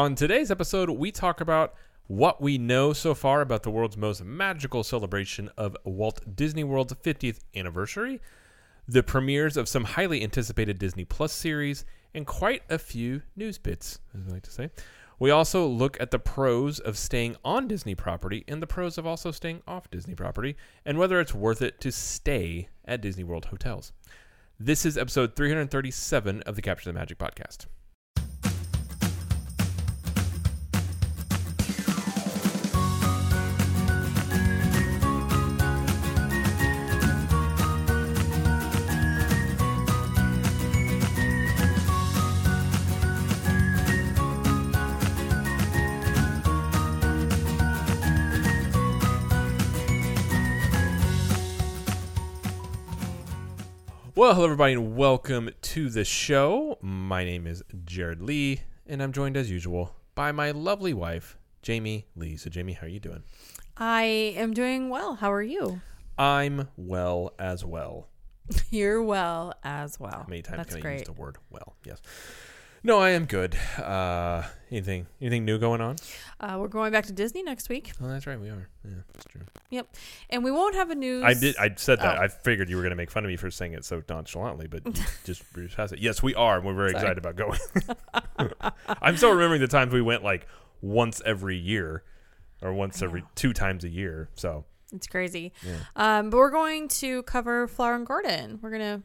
On today's episode, we talk about what we know so far about the world's most magical celebration of Walt Disney World's 50th anniversary, the premieres of some highly anticipated Disney Plus series, and quite a few news bits, as we like to say. We also look at the pros of staying on Disney property and the pros of also staying off Disney property, and whether it's worth it to stay at Disney World hotels. This is episode 337 of the Capture the Magic podcast. Well, hello, everybody, and welcome to the show. My name is Jared Lee, and I'm joined as usual by my lovely wife, Jamie Lee. So, Jamie, how are you doing? I am doing well. How are you? I'm well as well. You're well as well. How many times That's can I great. use the word well? Yes. No, I am good. Uh, anything anything new going on? Uh, we're going back to Disney next week, Oh, that's right, we are. Yeah, that's true. Yep, and we won't have a news. I did. I said that. Oh. I figured you were going to make fun of me for saying it so nonchalantly, but you just past it. Yes, we are. and We're very Sorry. excited about going. I'm still remembering the times we went like once every year, or once every two times a year. So It's crazy. yeah. Um, but we're going to cover Flower and Garden. We're gonna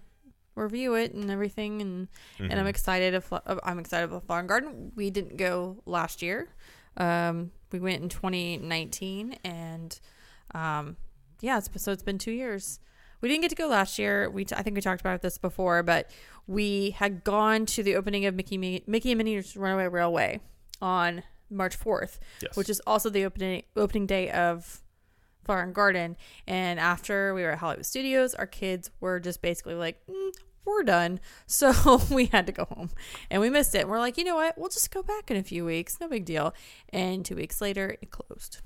review it and everything, and and I'm excited. Of, I'm excited about Flower and Garden. We didn't go last year. Um, we went in 2019, and um, yeah, it's, so it's been two years. We didn't get to go last year. We t- I think we talked about this before, but we had gone to the opening of Mickey Mi- Mickey and Minnie's Runaway Railway on March 4th, yes. which is also the opening opening day of Flower and Garden. And after we were at Hollywood Studios, our kids were just basically like, mm, "We're done," so we had to go home, and we missed it. And we're like, you know what? We'll just go back in a few weeks. No big deal. And two weeks later, it closed.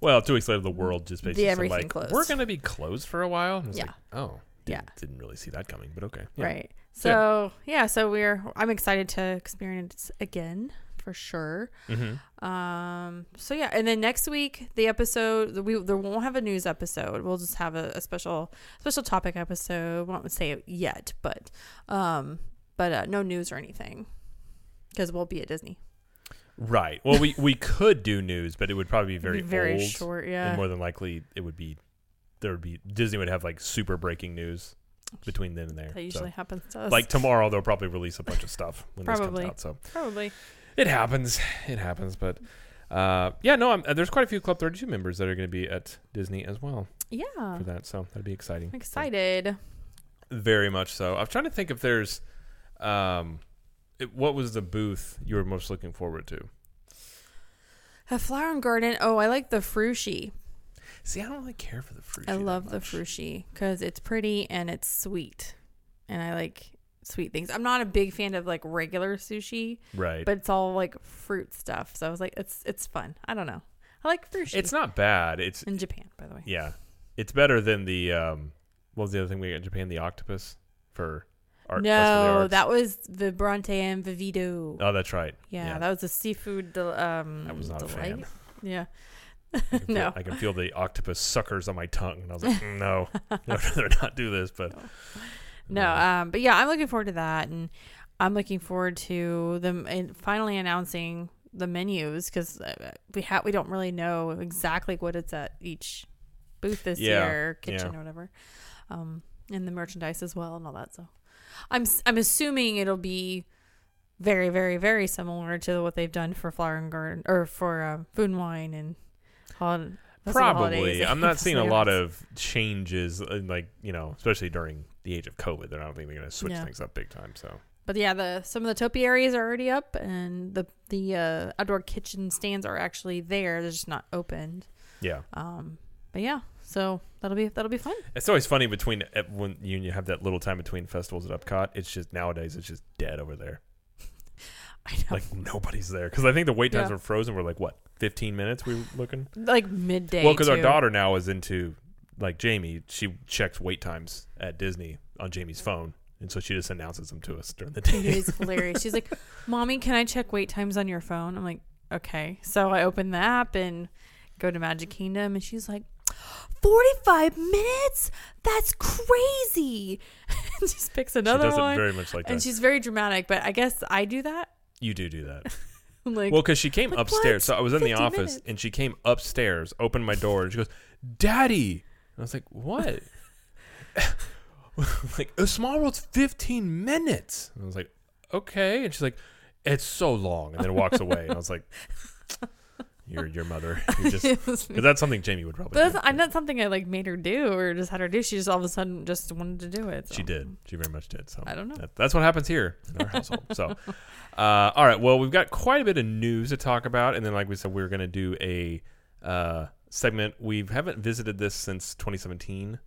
well, two weeks later, the world just basically said, everything like closed. we're going to be closed for a while. And Yeah. like, oh, Yeah. didn't, didn't really see that coming, but okay. Yeah. Right. So yeah, so we're I'm excited to experience again for sure. Mm-hmm. Um. So yeah, and then next week the episode we there won't have a news episode. We'll just have a, a special special topic episode. Won't say it yet, but um, but uh, no news or anything because we'll be at Disney. Right. Well, we we could do news, but it would probably be very be very old. short. and more than likely it would be there would be Disney would have like super breaking news between then and there. That So, usually happens to us. like tomorrow they'll probably release a bunch of stuff when Probably. this comes out. So probably. It happens. It happens. But uh, yeah, no, I'm, there's quite a few Club 32 members that are going to be at Disney as well Yeah. for that. So that'd be exciting. I'm excited. Very much so. I'm trying to think if there's um, it, what was the booth you were most looking forward to. A flower and garden. Oh, I like the frushi. See, I don't really care for the fruit. I love the frushi because it's pretty and it's sweet, and I like sweet things. I'm not a big fan of like regular sushi, Right. but it's all like fruit stuff. So I was like, it's it's fun. I don't know. I like frushi. it's not bad. It's in Japan, by the way. Yeah, it's better than the um. What was the other thing we got in Japan? The octopus for art. Festival of the no, that was Vibrante and Vivito. Oh, that's right. yeah, yeah. that was a seafood. del- Um, I was not a delight. fan. Yeah. I can feel, no. I can feel the octopus suckers on my tongue, and I was like, "Mm, no, I'd rather not do this. But No, um, but yeah, I'm looking forward to that, and I'm looking forward to them finally announcing the menus because we have we don't really know exactly what it's at each booth this Yeah, year, kitchen yeah. or whatever, um, and the merchandise as well and all that. So, I'm I'm assuming it'll be very very very similar to what they've done for Flower and Garden or for um, Food and Wine and hol- most of the holidays probably, I'm not seeing a lot of changes, in like you know, especially during the age of COVID. They're I don't think they're going to switch Yeah. things up big time. So But yeah, the some of the topiaries are already up, and the the uh, outdoor kitchen stands are actually there. They're just not opened. yeah, Um, but yeah, so that'll be that'll be fun. it's always funny between when you, you have that little time between festivals at Epcot. It's just nowadays it's just dead over there. I know, Like nobody's there because I think the wait times Yeah. were frozen. We're like what 15 minutes we were looking. like midday. Well, because our daughter now is into like Jamie. She checks wait times at Disney on Jamie's phone, and so she just announces them to us during the day. It is hilarious. She's like, "Mommy, can I check wait times on your phone?" I'm like, "Okay." So I open the app and go to Magic Kingdom, and she's like, "45 minutes? That's crazy!" and just picks she another does it one, very much like and that. she's very dramatic. But I guess I do that. You do do that. I'm like, Well, because she came like, upstairs. what? So I was in the office, minutes? and she came upstairs, opened my door, and she goes, "Daddy." And I was like, "What?" like a small world's 15 minutes. And I was like, "Okay." And she's like, "It's so long," and then walks away. And I was like, "You're your mother." You're just because that's something Jamie would probably. but do. that's I'm not something I like made her do or just had her do. She just all of a sudden just wanted to do it. So. She did. She very much did. So I don't know. That, that's what happens here in our household. So, uh, all right. Well, we've got quite a bit of news to talk about, and then, like we said, we are going to do a uh, segment. We haven't visited this since 2017,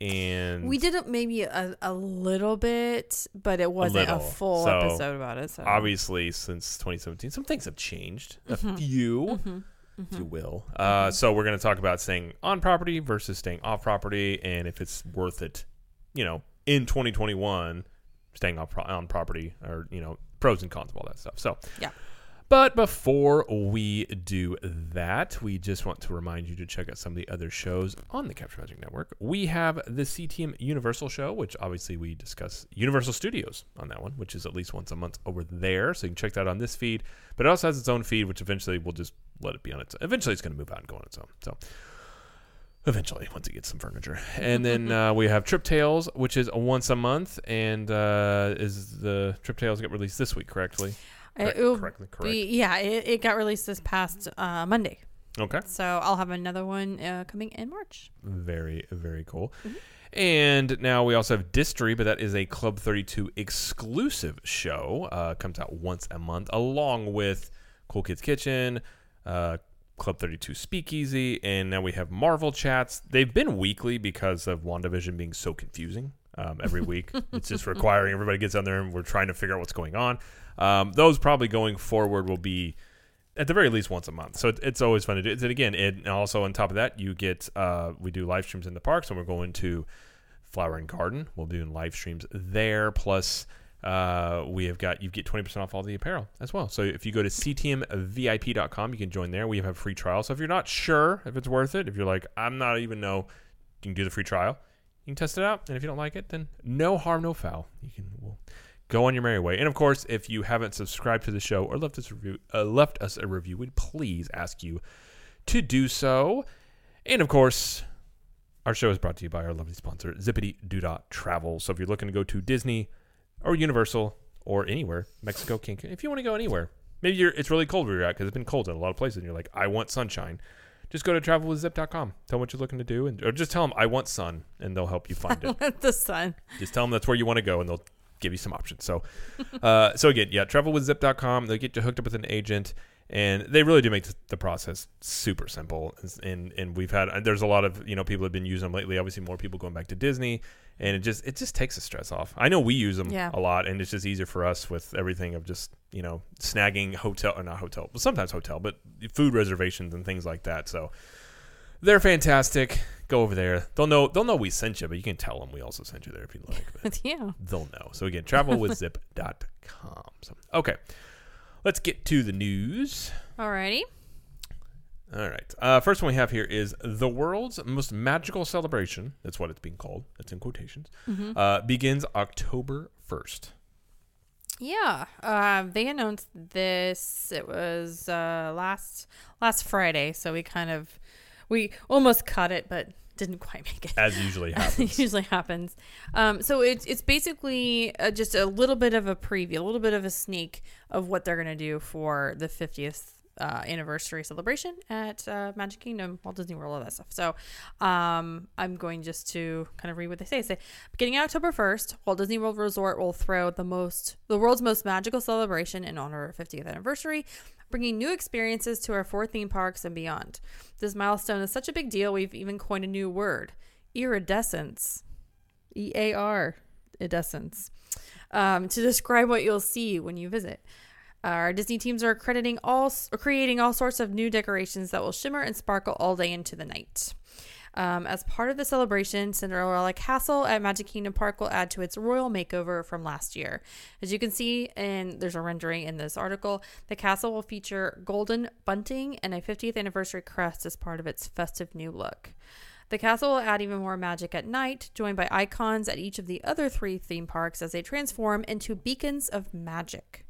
and We did it maybe a, a little bit, but it wasn't a, little. full So, episode about it. So obviously since 2017, some things have changed. A Mm-hmm. few. If you will. Uh, so we're going to talk about staying on property versus staying off property, and if it's worth it, you know, in 2021, staying off pro- on property, or you know, pros and cons of all that stuff. So Yeah. But before we do that, we just want to remind you to check out some of the other shows on the Capture Magic Network. We have the CTM Universal show, which obviously we discuss Universal Studios on that one, which is at least once a month over there. So you can check that on this feed. But it also has its own feed, which eventually we'll just let it be on its own. Eventually it's going to move out and go on its own. So eventually, once it gets some furniture. And then uh, we have Trip Tales, which is once a month. And uh, is the Trip Tales get released this week, correctly? Correct- it correctly, correct. be yeah. It, it got released this past uh, Monday, Okay. so I'll have another one uh, coming in March. Very, very cool. Mm-hmm. And now we also have Distry, but that is a Club 32 exclusive show. Uh, comes out once a month, along with Cool Kids Kitchen, uh, Club 32 Speakeasy, and now we have Marvel Chats. They've been weekly because of WandaVision being so confusing. Um, every week, it's just requiring everybody gets on there and we're trying to figure out what's going on. Um, those probably going forward will be at the very least once a month. So it, it's always fun to do. And again, it, and also on top of that, you get uh, we do live streams in the parks, and we're going to Flower and Garden. We'll be doing live streams there. Plus, uh, we have got you get twenty percent off all the apparel as well. So if you go to ctmvip.com, you can join there. We have a free trial. So if you're not sure if it's worth it, if you're like I'm not even know, you can do the free trial. You can test it out, and if you don't like it, then no harm, no foul. You can we'll go on your merry way. And of course, if you haven't subscribed to the show or left us a review, uh, left us a review, we'd please ask you to do so. And of course, our show is brought to you by our lovely sponsor, Zippity Doo Travel. So if you're looking to go to Disney or Universal or anywhere, Mexico, Cancun, if you want to go anywhere, maybe you're, it's really cold where you're at because it's been cold in a lot of places, and you're like, I want sunshine. Just go to travelwithzip.com. Tell them what you're looking to do, and or just tell them I want sun, and they'll help you find it. the sun. Just tell them that's where you want to go, and they'll give you some options. So, uh, so again, yeah, travelwithzip.com. They get you hooked up with an agent, and they really do make the process super simple. And and we've had there's a lot of you know people have been using them lately. Obviously, more people going back to Disney, and it just it just takes the stress off. I know we use them Yeah. a lot, and it's just easier for us with everything of just you know snagging hotel or not hotel, but sometimes hotel, but food reservations and things like that. So. They're fantastic. Go over there. They'll know. They'll know we sent you, but you can tell them we also sent you there if you like. But yeah. they'll know. So again, travelwithzip.com. So okay, let's get to the news. Alrighty. All right. Uh, first one we have here is the world's most magical celebration. That's what it's being called. That's in quotations. Uh, begins October first. Yeah, um, they announced this. It was uh, last last Friday, so we kind of we almost cut it, but didn't quite make it. As usually happens. usually happens. Um, so it's it's basically uh, just a little bit of a preview, a little bit of a sneak of what they're gonna do for the 50th uh, anniversary celebration at uh, Magic Kingdom, Walt Disney World, all that stuff. So um, I'm going just to kind of read what they say. They Say, beginning October 1st, Walt Disney World Resort will throw the most the world's most magical celebration in honor of 50th anniversary. Bringing new experiences to our four theme parks and beyond. This milestone is such a big deal, we've even coined a new word iridescence. E A R, iridescence, um, to describe what you'll see when you visit. Our Disney teams are crediting all, creating all sorts of new decorations that will shimmer and sparkle all day into the night. Um, as part of the celebration, Cinderella Castle at Magic Kingdom Park will add to its royal makeover from last year. As you can see, and there's a rendering in this article, the castle will feature golden bunting and a 50th anniversary crest as part of its festive new look. The castle will add even more magic at night, joined by icons at each of the other three theme parks as they transform into beacons of magic.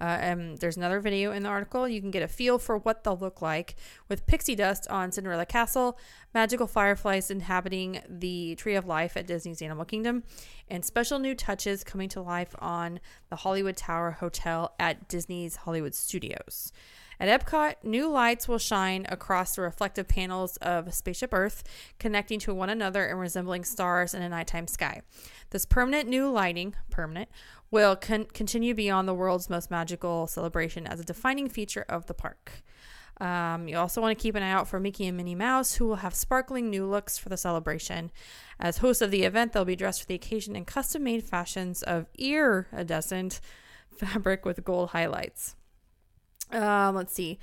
Uh, and there's another video in the article. You can get a feel for what they'll look like with pixie dust on Cinderella Castle, magical fireflies inhabiting the Tree of Life at Disney's Animal Kingdom, and special new touches coming to life on the Hollywood Tower Hotel at Disney's Hollywood Studios. At Epcot, new lights will shine across the reflective panels of Spaceship Earth, connecting to one another and resembling stars in a nighttime sky. This permanent new lighting, permanent, will con- continue beyond the world's most magical celebration as a defining feature of the park. Um, you also want to keep an eye out for Mickey and Minnie Mouse, who will have sparkling new looks for the celebration. As hosts of the event, they'll be dressed for the occasion in custom made fashions of iridescent fabric with gold highlights. Um, let's see.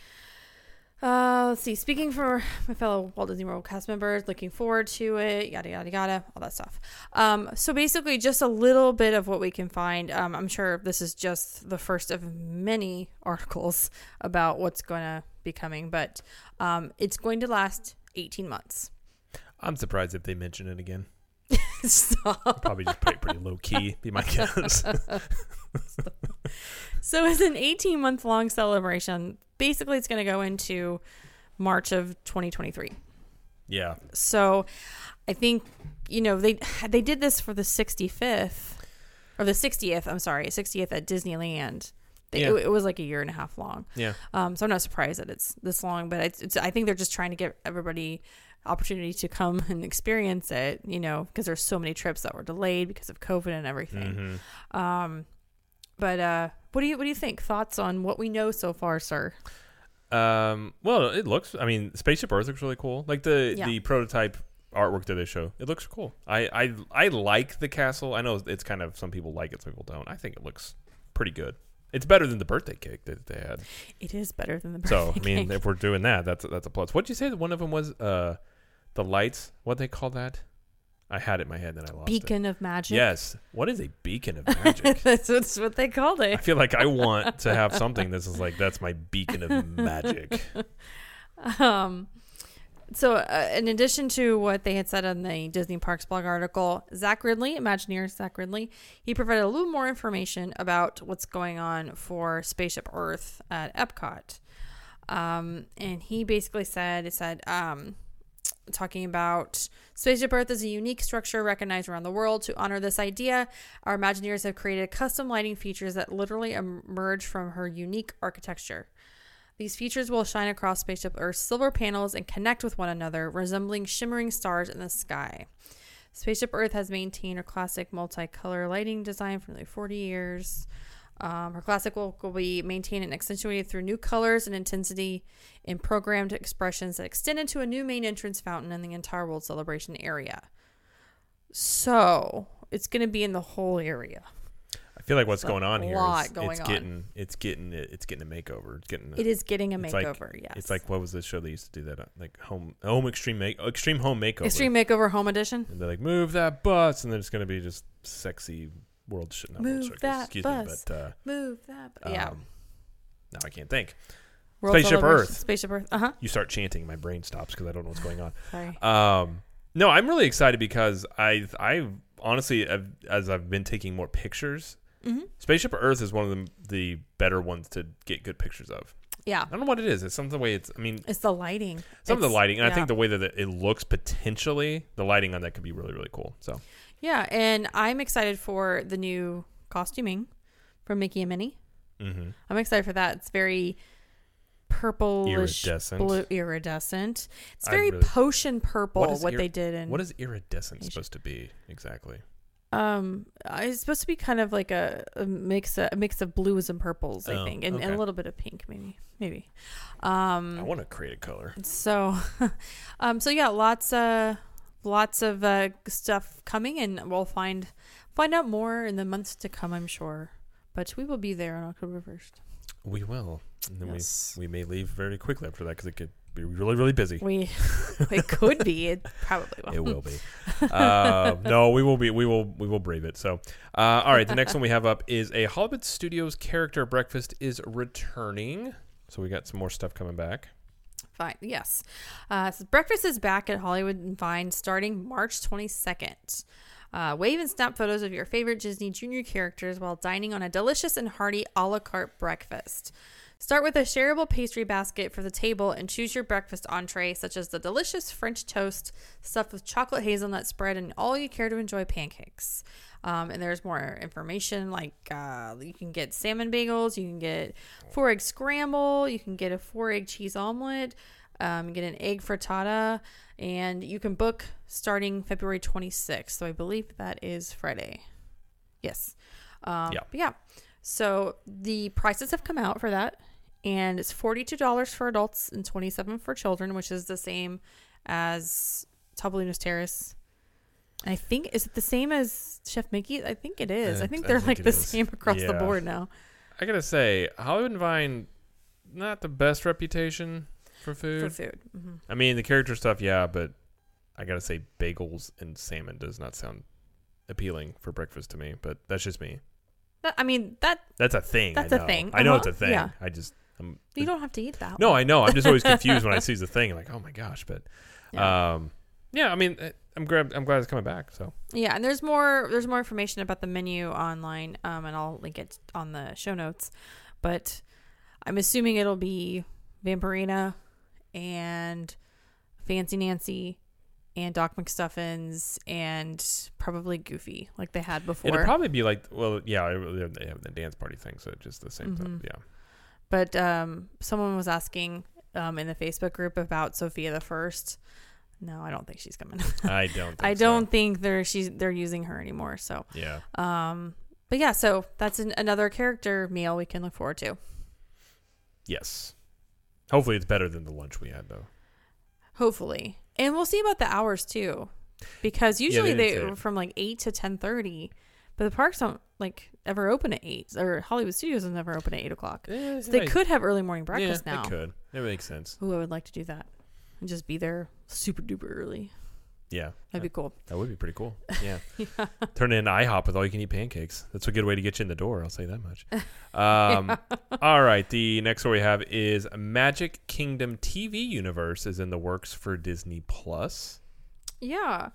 Uh, let's see. Speaking for my fellow Walt Disney World cast members, looking forward to it. Yada yada yada, all that stuff. Um, so basically, just a little bit of what we can find. Um, I'm sure this is just the first of many articles about what's going to be coming, but um, it's going to last 18 months. I'm surprised if they mention it again. Stop. Probably just pretty, pretty low key, be my guess. So it's an 18 month long celebration. Basically, it's going to go into March of 2023. yeah. So I think you know they they did this for the 65th or the 60th. I'm sorry, 60th at Disneyland. They, Yeah. it, it was like a year and a half long. Yeah. Um, so I'm not surprised that it's this long, but it's, it's I think they're just trying to give everybody opportunity to come and experience it. You know, because there's so many trips that were delayed because of COVID and everything. hmm Um, but uh, what do you what do you think? Thoughts on what we know so far, sir? Um, well, it looks. I mean, Spaceship Earth looks really cool. Like the Yeah. the prototype artwork that they show, it looks cool. I, I I like the castle. I know it's kind of some people like it, some people don't. I think it looks pretty good. It's better than the birthday cake that they had. It is better than the birthday. So I mean, cake. if we're doing that, that's that's a plus. What'd you say that one of them was? Uh, the lights. What they call that? I had it in my head, then I lost it. beacon of magic. Yes. What is a beacon of magic? that's, that's what they called it. I feel like I want to have something that's like that's my beacon of magic. Um, so, uh, in addition to what they had said on the Disney Parks blog article, Zach Riddley, Imagineer Zach Riddley, he provided a little more information about what's going on for Spaceship Earth at Epcot. Um, and he basically said, it said, um, talking about Spaceship Earth is a unique structure recognized around the world. To honor this idea, our Imagineers have created custom lighting features that literally emerge from her unique architecture. These features will shine across Spaceship Earth's silver panels and connect with one another, resembling shimmering stars in the sky. Spaceship Earth has maintained her classic multicolor lighting design for nearly 40 years. Um, her classic look will be maintained and accentuated through new colors and intensity in programmed expressions that extend into a new main entrance fountain in the entire World Celebration area. So it's going to be in the whole area. I feel like what's It's going on here lot is going it's on. getting it's getting it's getting a makeover. It's getting a, It is getting a It's like- makeover. yes, It's like what was the show they used to do that uh, like home home extreme make extreme home makeover. Extreme Makeover Home Edition. And they're like move that bus, and then it's gonna be just sexy world shit. Not world Move showcase, that excuse bus. me, but uh, Move that. yeah. um, now I can't think. World Spaceship Earth. Spaceship Earth. Uh huh. You start chanting, my brain stops because I don't know what's going on. Sorry. Um, no, I'm really excited because I I honestly have, as I've been taking more pictures, hmm Spaceship Earth is one of the the better ones to get good pictures of. Yeah. I don't know what it is. It's some of the way it's. I mean, It's the lighting. some of the lighting, and I think the way that it looks potentially, the lighting on that could be really really cool. So Yeah, and I'm excited for the new costuming from Mickey and Minnie. hmm I'm excited for that. It's very purplish iridescent. blue iridescent. It's very really- potion purple What what, ir- they did in What is iridescent Asian. supposed to be exactly? um uh, it's supposed to be kind of like a, a mix a mix of blues and purples, I Oh, think. And, and a little bit of pink maybe. Maybe. Um I want to create a color. So, um, so yeah, lots, uh, lots of uh, stuff coming, and we'll find find out more in the months to come, I'm sure. But we will be there on October first. We will, and then Yes. we we may leave very quickly after that because it could be really really busy. We it could be. It probably will. It will be. uh, no, we will be. We will. We will brave it. So, uh, all right. The next one we have up is a Hollywood Studios character breakfast is returning. So we got some more stuff coming back. Fine. Yes. Uh, so breakfast is back at Hollywood and Vine starting March 22nd. Uh, wave and snap photos of your favorite Disney Junior characters while dining on a delicious and hearty a la carte breakfast. Start with a shareable pastry basket for the table and choose your breakfast entree, such as the delicious French toast stuffed with chocolate hazelnut spread and all you care to enjoy pancakes. Um, and there's more information like uh, you can get salmon bagels, you can get four egg scramble, you can get a four egg cheese omelet, um, get an egg frittata, and you can book starting February 26th. So I believe that is Friday. Yes. Um, Yeah. yeah. So the prices have come out for that, and it's forty-two dollars for adults and twenty-seven for children, which is the same as Topolino's Terrace. And I think is it the same as Chef Mickey? I think it is. Uh, I think they're think like the is. same across the board now. I gotta say, Hollywood and Vine, not the best reputation for food. For food. food. hmm I mean, the character stuff, yeah, but I gotta say, bagels and salmon does not sound appealing for breakfast to me. But that's just me. That, I mean that That's a thing. I That's a know. thing. I know Uh-huh. it's a thing. Yeah. I just, I'm, you don't have to eat that. no, one. I know. I'm just always confused when I see the thing. I'm like, oh my gosh. But, Yeah. um, yeah. I mean, I'm glad. I'm glad it's coming back. So Yeah, and there's more there's more information about the menu online, um, and I'll link it on the show notes. But I'm assuming it'll be Vampirina and Fancy Nancy and Doc McStuffins and probably Goofy like they had before. it'll probably be like, well, yeah, they have the dance party thing, so just the same thing. Mhm. Yeah. but um, someone was asking um, in the Facebook group about Sofia the First. No, I don't think she's coming. I don't. Think I don't think they're she's they're using her anymore. So Yeah. Um, but yeah, so that's an, another character meal we can look forward to. Yes. Hopefully, it's better than the lunch we had, though. Hopefully, and we'll see about the hours too, because Yeah, usually they they, are from like eight to ten thirty, but the parks don't like ever open at eight, or Hollywood Studios never open at eight o'clock. Eh, So they right. could have early morning breakfast yeah, now. They could. It makes sense. Ooh, I would like to do that and just be there super duper early. Yeah. That'd be cool. That would be pretty cool. Yeah. Turn it into IHOP with all you can eat pancakes. That's a good way to get you in the door. I'll say that much. Um, All right. The next one we have is Magic Kingdom TV universe is in the works for Disney Plus. Yeah.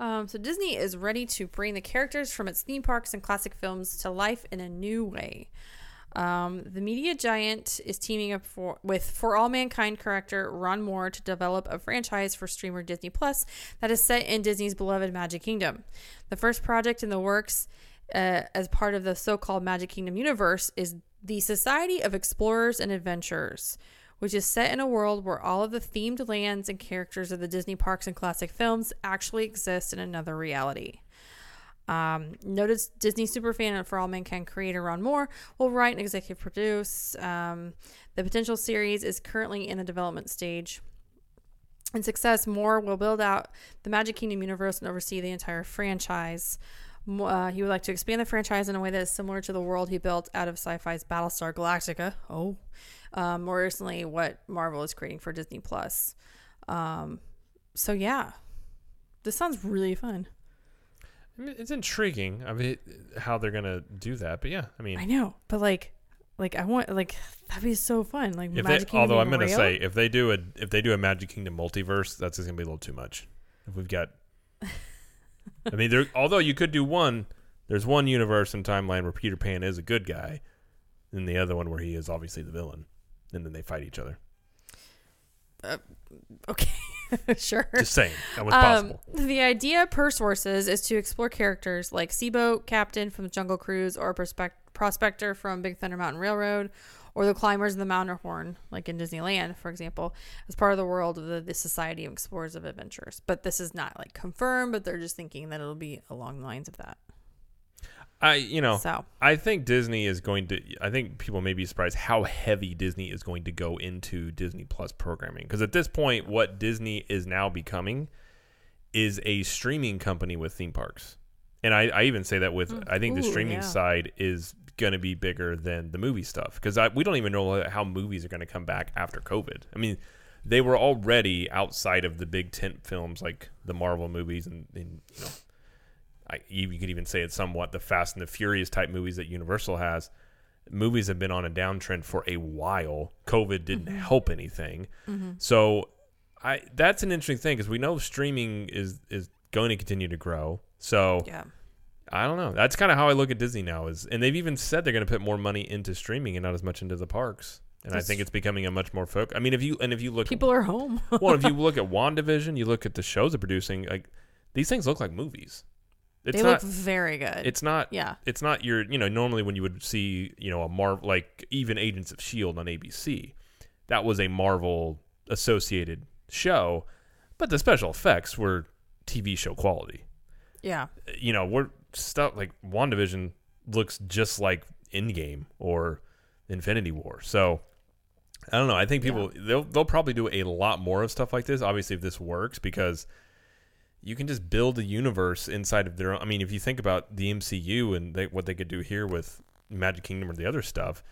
Um, so Disney is ready to bring the characters from its theme parks and classic films to life in a new way. Um, the media giant is teaming up for, with For All Mankind character Ron Moore to develop a franchise for streamer Disney Plus that is set in Disney's beloved Magic Kingdom. The first project in the works uh, as part of the so called Magic Kingdom universe is the Society of Explorers and Adventurers, which is set in a world where all of the themed lands and characters of the Disney parks and classic films actually exist in another reality. Um, noted Disney superfan and For All Mankind creator Ron Moore will write and executive produce. Um, the potential series is currently in the development stage. In success, Moore will build out the Magic Kingdom universe and oversee the entire franchise. Uh, he would like to expand the franchise in a way that is similar to the world he built out of sci-fi's Battlestar Galactica. Oh, um, more recently, what Marvel is creating for Disney Plus. Um, so yeah, this sounds really fun. I mean, it's intriguing. I mean, how they're gonna do that, but yeah, I mean, I know, but like, like I want like that'd be so fun. Like if Magic they, Kingdom although I'm gonna real. say if they do a if they do a Magic Kingdom multiverse, that's just gonna be a little too much. If we've got, I mean, there. Although you could do one, there's one universe and timeline where Peter Pan is a good guy, and the other one where he is obviously the villain, and then they fight each other. Uh, okay, sure. Just saying that was Um, possible. the idea per sources is to explore characters like Seaboat Captain from Jungle Cruise or Prospect- Prospector from Big Thunder Mountain Railroad or the climbers of the Matterhorn, like in Disneyland, for example, as part of the world of the, the Society of Explorers of Adventures. But this is not like confirmed, but they're just thinking that it'll be along the lines of that. I you know So I think Disney is going to. I think people may be surprised how heavy Disney is going to go into Disney Plus programming. Because at this point, what Disney is now becoming is a streaming company with theme parks. And I, I even say that with I think the Mm. Streaming yeah. side is going to be bigger than the movie stuff because we don't even know how movies are going to come back after COVID. I mean, they were already outside of the big tent films like the Marvel movies and, and you know, I, you could even say it's somewhat the Fast and the Furious type movies that Universal has. Movies have been on a downtrend for a while. COVID didn't Mm-hmm. help anything. So I that's an interesting thing because we know streaming is is going to continue to grow. So Yeah. I don't know. That's kind of how I look at Disney now. Is and they've even said they're going to put more money into streaming and not as much into the parks. And That's- I think it's becoming a much more focus. I mean, if you and if you look, People are home. well, if you look at Wandavision, you look at the shows they're producing. Like these things look like movies. It's they not. look very good. it's not. yeah. It's not your. You know, normally when you would see, you know, a Marvel like even Agents of Shield on ABC, that was a Marvel associated show, but the special effects were TV show quality Yeah. you know, we're stuff like WandaVision looks just like Endgame or Infinity War. So I don't know. I think people they'll they'll probably do a lot more of stuff like this. Obviously, if this works, because you can just build a universe inside of their own. I mean, if you think about the MCU and they, what they could do here with Magic Kingdom or the other stuff,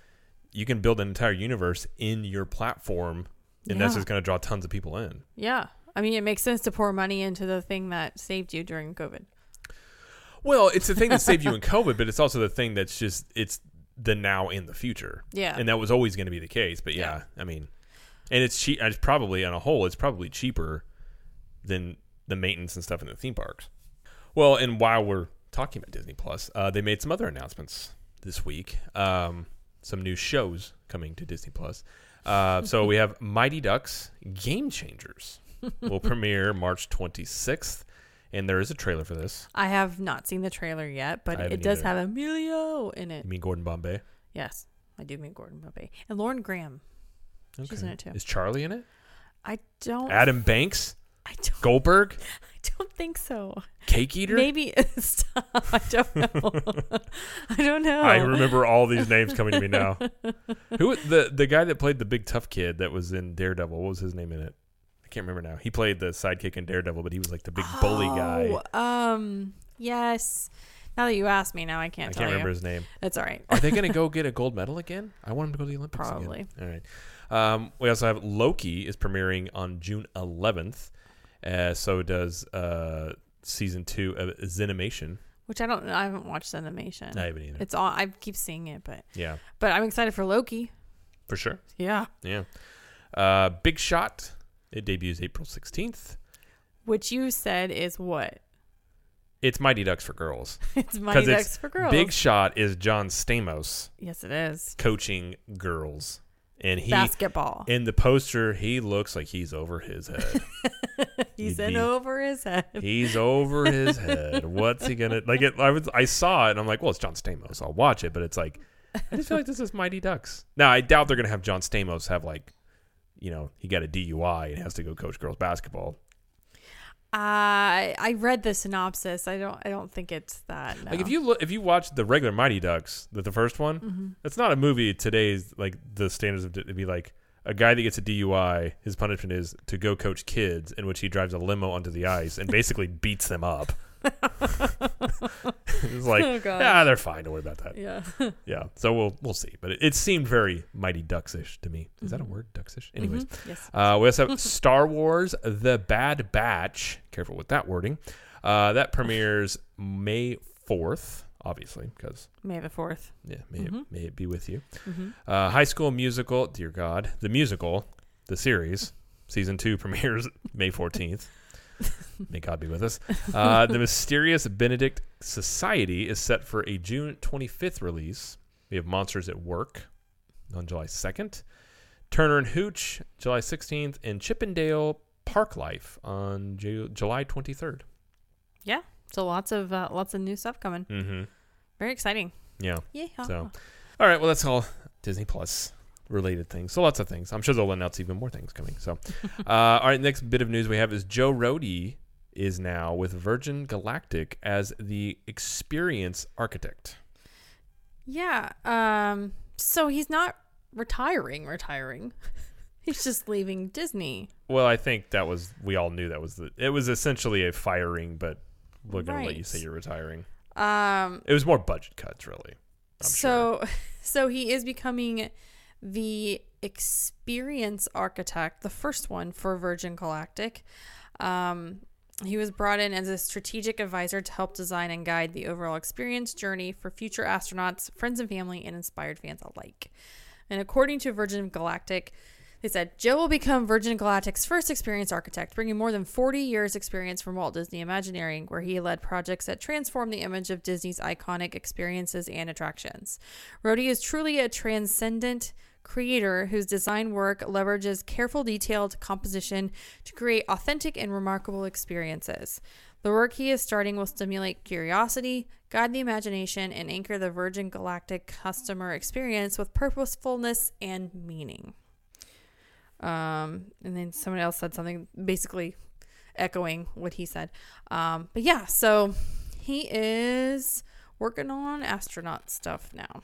you can build an entire universe in your platform, and that's just going to draw tons of people in. Yeah. I mean, it makes sense to pour money into the thing that saved you during COVID. Well, it's the thing that saved you in COVID, but it's also the thing that's just it's the now and the future. Yeah. and that was always going to be the case. But yeah, I mean, and it's cheap. It's probably on a whole, it's probably cheaper than the maintenance and stuff in the theme parks. Well, and while we're talking about Disney Plus, uh, they made some other announcements this week. Um, some new shows coming to Disney Plus. Uh, so we have Mighty Ducks Game Changers will premiere March 26th, and there is a trailer for this. I have not seen the trailer yet, but it does either. have Emilio in it. You mean Gordon Bombay? Yes. I do mean Gordon Bombay. And Lauren Graham. She's in it too. Is Charlie in it? I don't Adam Banks, I don't Goldberg, I don't think so. Cake Eater. Maybe stop. I don't know. I don't know. I remember all these names coming to me now. Who the the guy that played the big tough kid that was in Daredevil? What was his name in it? I can't remember now. He played the sidekick in Daredevil, but he was like the big bully guy. Oh, Um. Yes. Now that you ask me, now I can't I can't tell remember his name. That's all right. Are they going to go get a gold medal again? I want him to go to the Olympics Probably. again. All right. Um, we also have Loki is premiering on June 11th. Uh, so does uh, season two of Zenimation. Which I don't. I haven't watched Zenimation. I haven't either. It's all. I keep seeing it, but Yeah, but I'm excited for Loki. for sure. Yeah. Yeah. Uh, Big Shot. It debuts April 16th. Which you said is what? It's Mighty Ducks for girls. It's Mighty it's Ducks for girls. Big Shot is John Stamos yes, it is. coaching girls. And he Basketball. in the poster, he looks like he's over his head. He's you'd in be- over his head. he's over his head. What's he gonna like? It, I was I saw it and I'm like, well, it's John Stamos. I'll watch it. But it's like, I just feel like this is Mighty Ducks. Now I doubt they're gonna have John Stamos have like, you know, he got a DUI and has to go coach girls basketball. I I read the synopsis. I don't. I don't think it's that. No. Like if you look, if you watch the regular Mighty Ducks, the, the first one, Mm-hmm. it's not a movie today's like the standards of to be like a guy that gets a DUI. His punishment is to go coach kids, in which he drives a limo onto the ice and basically beats them up. it's like, Oh, yeah, they're fine. Don't worry about that. Yeah. Yeah, so we'll we'll see. But it, it seemed very Mighty Ducks-ish to me. Is that a Mhm. word, Ducks-ish? Anyways, Mhm. Yes. uh, we also have Star Wars: The Bad Batch. Careful with that wording. Uh, that premieres May fourth, obviously, because May the fourth. yeah, may Mhm. it, may it be with you. Mm-hmm. Uh, High School Musical. Dear God, the musical, the series, season two premieres May fourteenth. May God be with us. Uh, the Mysterious Benedict Society is set for a June 25th release. We have Monsters at Work on July 2nd, Turner and Hooch July 16th, and Chip 'n' Dale Park Life on Ju- July 23rd. Yeah, So lots of uh, lots of new stuff coming. Mm-hmm. Very exciting. Yeah. Yeah. So, all right. Well, that's all Disney Plus related things. So lots of things. I'm sure they'll announce even more things coming. So, uh, all right. Next bit of news we have is Joe Rohde is now with Virgin Galactic as the experience architect. Yeah. Um. So he's not retiring. Retiring. he's just leaving Disney. Well, I think that was we all knew that was the. It was essentially a firing, but we're gonna let you say you're retiring. Um. It was more budget cuts, really. I'm sure. so, so he is becoming the experience architect, the first one for Virgin Galactic. Um, he was brought in as a strategic advisor to help design and guide the overall experience journey for future astronauts, friends and family, and inspired fans alike. And according to Virgin Galactic, they said Joe will become Virgin Galactic's first experience architect, bringing more than 40 years' experience from Walt Disney Imagineering, where he led projects that transform the image of Disney's iconic experiences and attractions. Rohde is truly a transcendent creator whose design work leverages careful, detailed composition to create authentic and remarkable experiences. The work he is starting will stimulate curiosity, guide the imagination, and anchor the Virgin Galactic customer experience with purposefulness and meaning. Um, and then someone else said something basically echoing what he said. Um, but yeah, so he is working on astronaut stuff now.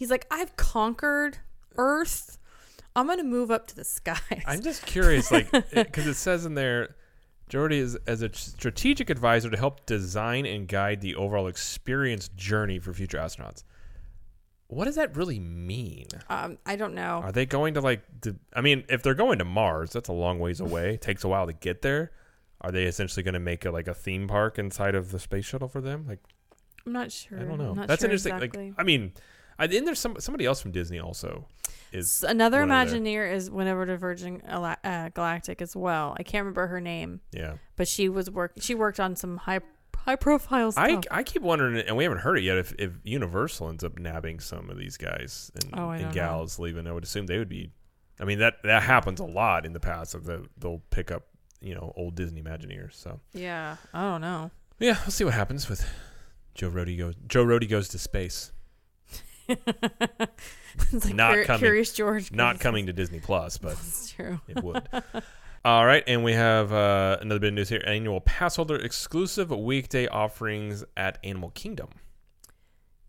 He's like, I've conquered Earth. I'm gonna move up to the skies. I'm just curious, like, because it says in there, Jordy is as a strategic advisor to help design and guide the overall experience journey for future astronauts. What does that really mean? um, I don't know. Are they going to like? The, I mean, if they're going to Mars, that's a long ways away. Takes a while to get there. Are they essentially going to make a, like a theme park inside of the space shuttle for them? Like, I'm not sure. I don't know. That's sure interesting. Exactly. Like, I mean, I think there's some somebody else from Disney also is Another one over there. Imagineer is went over to Virgin uh, Galactic as well. I can't remember her name, yeah. but she was work. She worked on some high high profile stuff. I, I keep wondering, and we haven't heard it yet, if, if Universal ends up nabbing some of these guys and, Oh, and gals leaving. I would assume they would be. I mean that that happens a lot in the past. Of the they'll pick up you know old Disney Imagineers. So yeah, I don't know. yeah, we'll see what happens with Joe Rohde goes. Joe Rohde goes to space. it's like Not Cur- coming. Curious George. Not coming to Disney Plus, but That's true. it would. All right, and we have uh, another bit of news here: annual pass holder exclusive weekday offerings at Animal Kingdom.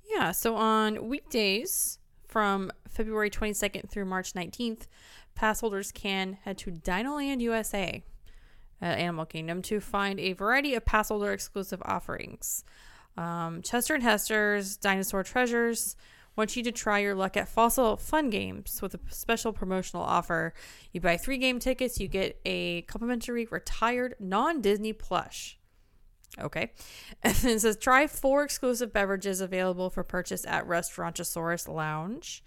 Yeah, so on weekdays from February 22nd through March 19th, pass holders can head to Dinoland USA at Animal Kingdom to find a variety of pass holder exclusive offerings. Um, Chester and Hester's Dinosaur Treasures want you to try your luck at Fossil Fun Games with a special promotional offer. You buy three game tickets, you get a complimentary retired non Disney plush. Okay. And then it says try four exclusive beverages available for purchase at Restaurantosaurus Lounge.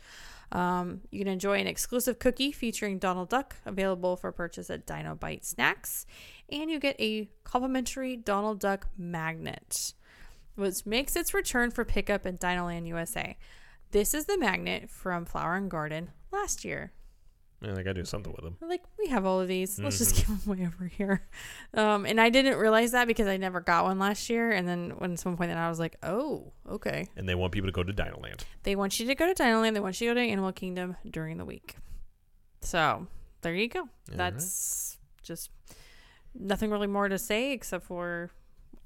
Um, you can enjoy an exclusive cookie featuring Donald Duck available for purchase at Dino Bite Snacks. And you get a complimentary Donald Duck magnet, which makes its return for pickup in Dinoland USA. This is the magnet from Flower and Garden last year. Man, I gotta do something with them. Like we have all of these. Let's just Mm-hmm. give them away over here. Um, and I didn't realize that because I never got one last year. And then when someone pointed out, I was like, oh, okay. And they want people to go to Dinoland. They want you to go to Dinoland. They want you to go to Animal Kingdom during the week. So there you go. That's just nothing really more to say except for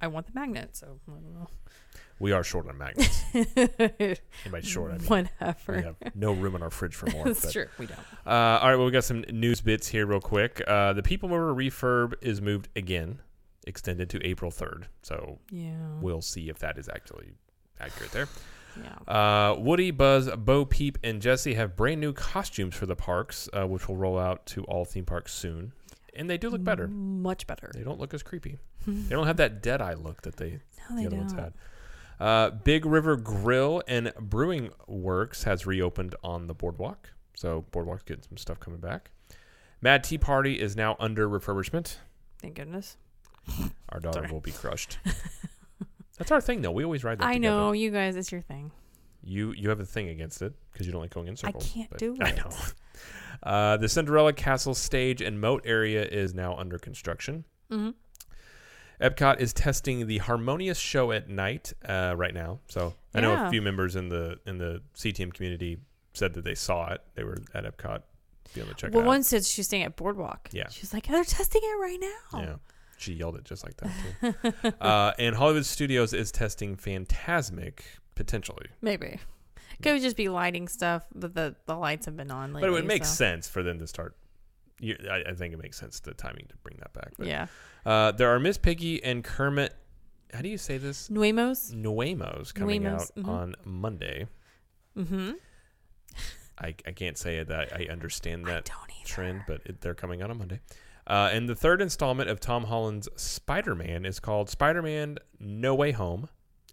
I want the magnet. So I don't We are short on magnets. know. Anybody short? I mean, Whatever. we have no room in our fridge for more. That's but- true. We don't. Uh, all right, well, we got some news bits here, real quick. Uh, the People Mover refurb is moved again, extended to April 3rd. So Yeah. we'll see if that is actually accurate there. Yeah. Uh, Woody, Buzz, Bo Peep, and Jesse have brand new costumes for the parks, uh, which will roll out to all theme parks soon. And they do look better. Much better. They don't look as creepy. they don't have that dead eye look that they No, they the other ones don't. had. Uh, Big River Grill and Brewing Works has reopened on the boardwalk. So boardwalk's getting some stuff coming back. Mad Tea Party is now under refurbishment. Thank goodness. Our daughter Sorry. will be crushed. That's our thing, though. We always ride that I together. know you guys. It's your thing. You you have a thing against it because you don't like going in circles. I can't do I know. Uh, the Cinderella Castle stage and moat area is now under construction. hmm Epcot is testing the Harmonious show at night uh, right now. So I know a few members in the in the CTM community said that they saw it. They were at Epcot, be able to check Well, it out. one said she's staying at Boardwalk. Yeah. She's like, they're testing it right now. Yeah, she yelled it just like that too. uh, and Hollywood Studios is testing Fantasmic potentially, Maybe. Could just be lighting stuff, but the, the lights have been on lately. but it would make so- sense for them to start. You, I, I think it makes sense the timing to bring that back. But, Yeah. Uh, there are Miss Piggy and Kermit. How do you say this? Nuimos. Nuimos coming Nuimos, out mhm. on Monday. Mm-hmm. I, I can't say that I understand that don't trend, but it, they're coming out on Monday. Uh, and the third installment of Tom Holland's Spider Man is called Spider Man No Way Home,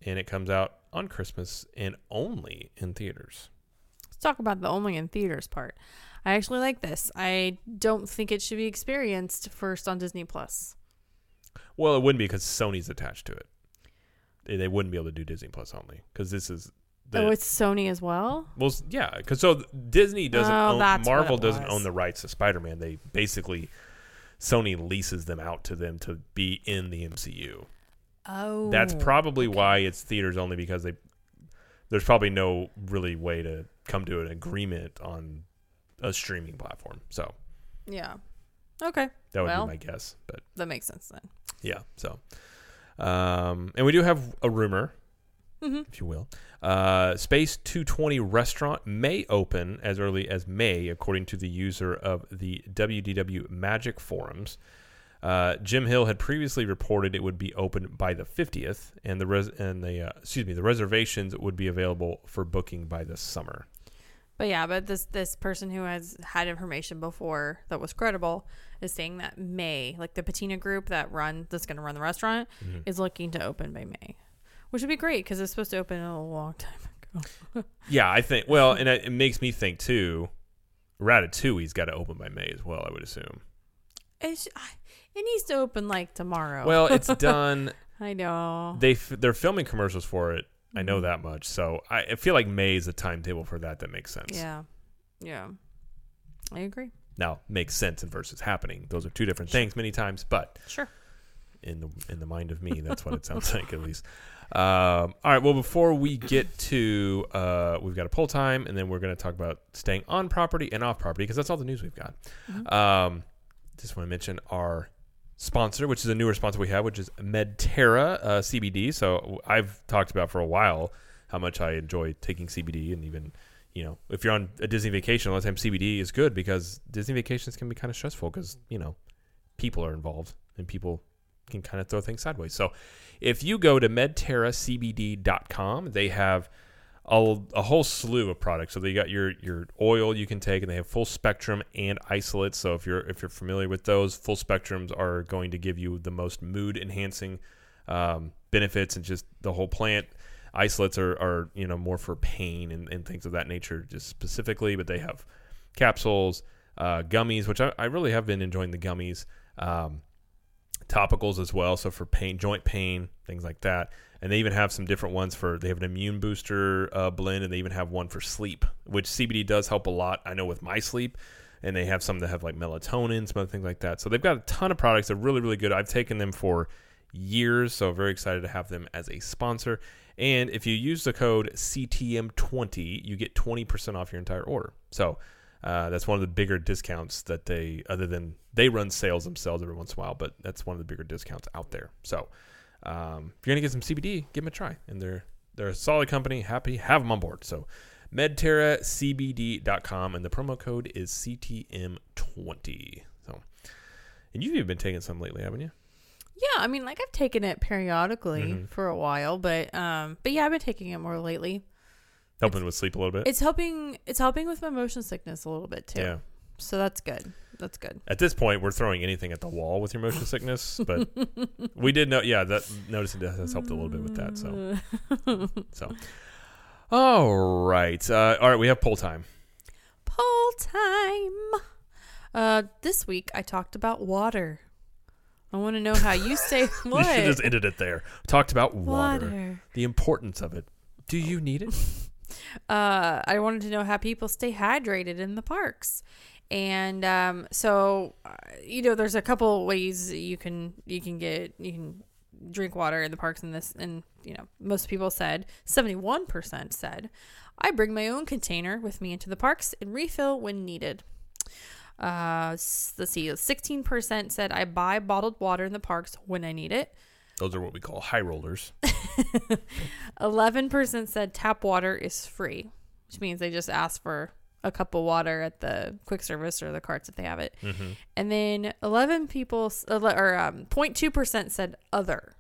and it comes out on Christmas and only in theaters. Let's talk about the only in theaters part. I actually like this. I don't think it should be experienced first on Disney Plus. Well, it wouldn't be because Sony's attached to it. They, they wouldn't be able to do Disney Plus only because this is the oh, it's Sony as well. well, yeah, because so Disney doesn't Oh, own Marvel doesn't own the rights to Spider Man. They basically Sony leases them out to them to be in the MCU. Oh, That's probably why it's theaters only because they there's probably no really way to come to an agreement on a streaming platform. So yeah. Okay, that would Well. be my guess. But that makes sense then. yeah, so um, and we do have a rumor, hmm if you will. Uh, Space 220 restaurant may open as early as May, according to the user of the WDW Magic forums. Uh, Jim Hill had previously reported it would be open by the 50th, and the res- and the uh, excuse me the reservations would be available for booking by the summer. But yeah, but this this person who has had information before that was credible is saying that May, like the Patina group that run that's going to run the restaurant, Mhm. is looking to open by May, which would be great because it's supposed to open a long time ago. Yeah, I think. Well, and it, it makes me think too. Ratatouille's got to open by May as well. I would assume. It's, it needs to open like tomorrow. Well, it's done. I know. they f- they're filming commercials for it. I know Mhm. that much. So I, I feel like May is a timetable for that that makes sense. Yeah, yeah, I agree. Now makes sense and versus happening. Those are two different things many times, but Sure. in the in the mind of me, that's what it sounds like at least. Um, all right. Well, before we get to, uh, we've got a poll time, and then we're going to talk about staying on property and off property because that's all the news we've got. Mhm. Um, just want to mention our sponsor, which is a newer sponsor we have, which is Medterra uh, CBD. So I've talked about for a while how much I enjoy taking CBD, and even you know, if you're on a Disney vacation, a lot of times CBD is good because Disney vacations can be kind of stressful because you know people are involved and people can kind of throw things sideways. So if you go to medterracbd.com, they have a, a whole slew of products. So they got your your oil you can take, and they have full spectrum and isolates. So if you're if you're familiar with those, full spectrums are going to give you the most mood enhancing um, benefits and just the whole plant. Isolates are, are you know more for pain and, and things of that nature, just specifically. But they have capsules, uh, gummies, which I, I really have been enjoying the gummies. Um, topicals as well, so for pain, joint pain, things like that. And they even have some different ones for. They have an immune booster uh, blend, and they even have one for sleep, which CBD does help a lot. I know with my sleep, and they have some that have like melatonin, some other things like that. So they've got a ton of products. They're really, really good. I've taken them for years, so very excited to have them as a sponsor. And if you use the code CTM20, you get 20% off your entire order. So uh, that's one of the bigger discounts that they, other than they run sales themselves every once in a while, but that's one of the bigger discounts out there. So um, if you're gonna get some CBD, give them a try, and they're they're a solid company. Happy have them on board. So MedterraCBD.com, and the promo code is CTM20. So, and you've even been taking some lately, haven't you? Yeah, I mean, like I've taken it periodically Mhm. for a while, but um, but yeah, I've been taking it more lately. Helping with sleep a little bit. It's helping. It's helping with my motion sickness a little bit too. Yeah. So that's good. That's good. At this point, we're throwing anything at the wall with your motion sickness, but we did know. Yeah, that noticing that has helped a little bit with that. So, so. All right, uh, all right. We have poll time. poll time. Uh, this week I talked about water. I want to know how you say You what. should just ended it there. Talked about water, water. the importance of it. Do you need it? uh, I wanted to know how people stay hydrated in the parks. And um, so, uh, you know, there's a couple ways you can you can get you can drink water in the parks. And this, and you know, most people said 71 percent said, I bring my own container with me into the parks and refill when needed. Uh, let's see, 16 percent said I buy bottled water in the parks when I need it. Those are what we call high rollers. 11% said tap water is free, which means they just ask for a cup of water at the quick service or the carts if they have it. Mm-hmm. And then 11 people, or um, 0.2% said other.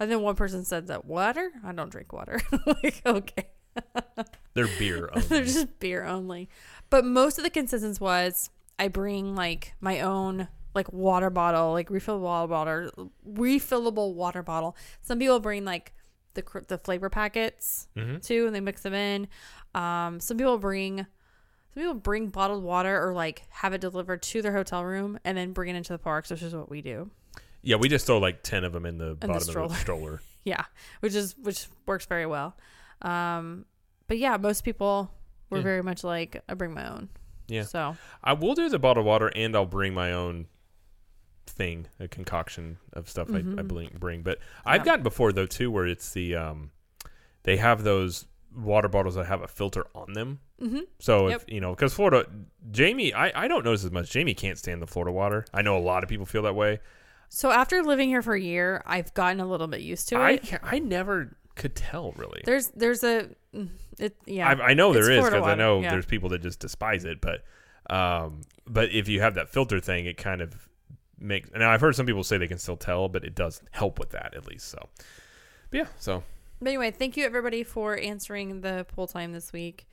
And then one person said that water? I don't drink water. like, okay. They're beer. Only. They're just beer only. But most of the consensus was I bring like my own like water bottle, like refillable water bottle, refillable water bottle. Some people bring like the the flavor packets Mhm. too, and they mix them in. Um, some people bring some people bring bottled water or like have it delivered to their hotel room and then bring it into the parks, which is what we do. Yeah, we just throw like ten of them in the the bottom of stroller. the stroller. Yeah, which is which works very well. Um, but yeah, most people were very much like I bring my own. Yeah. So I will do the bottled water, and I'll bring my own thing, a concoction of stuff I, I Mhm. bring. But I've gotten before though too, where it's the um, they have those water bottles that have a filter on them. hmm So Yep. if you know, because Florida, Jamie, I, I don't notice as much. Jamie can't stand the Florida water. I know a lot of people feel that way. So after living here for a year, I've gotten a little bit used to I it. ca I never could tell really. There's there's a mm, it yeah. I, I know there is because I know yeah. there's people that just despise it, but um, but if you have that filter thing, it kind of makes. Now I've heard some people say they can still tell, but it does help with that at least. So, but yeah. So But anyway, thank you everybody for answering the poll time this week.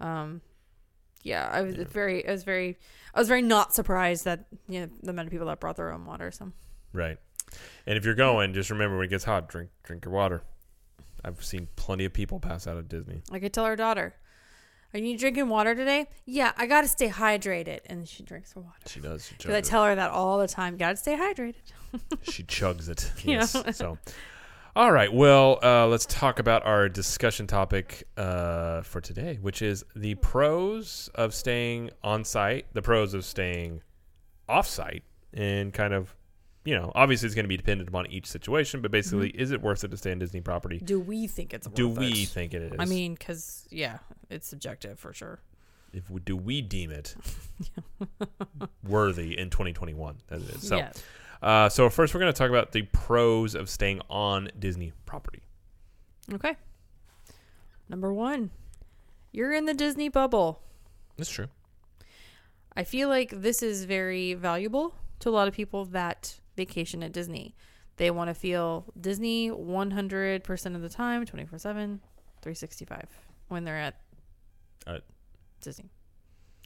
Um, yeah, I was Yeah. very, I was very, I was very not surprised that you know the amount of people that brought their own water. So right, and if you're going, just remember when it gets hot, drink drink your water. I've seen plenty of people pass out at Disney. I could tell our daughter, "Are you drinking water today?" Yeah, I got to stay hydrated, and she drinks her water. She does. She Because I tell her that all the time. Got to stay hydrated. She chugs it. Yes. so. All right. Well, uh, let's talk about our discussion topic uh, for today, which is the pros of staying on site, the pros of staying off site, and kind of, you know, obviously it's going to be dependent upon each situation, but basically, is it worth it to stay on Disney property? Do we think it's? Do worth we it? think it is? I mean, because yeah, it's subjective for sure. if we, do we deem it worthy in 2021? That it is. So, yeah. Uh, so first, we're going to talk about the pros of staying on Disney property. Okay. Number one, you're in the Disney bubble. That's true. I feel like this is very valuable to a lot of people that vacation at Disney. They want to feel Disney 100% of the time, 24 7, 365 when they're at Uh, Disney.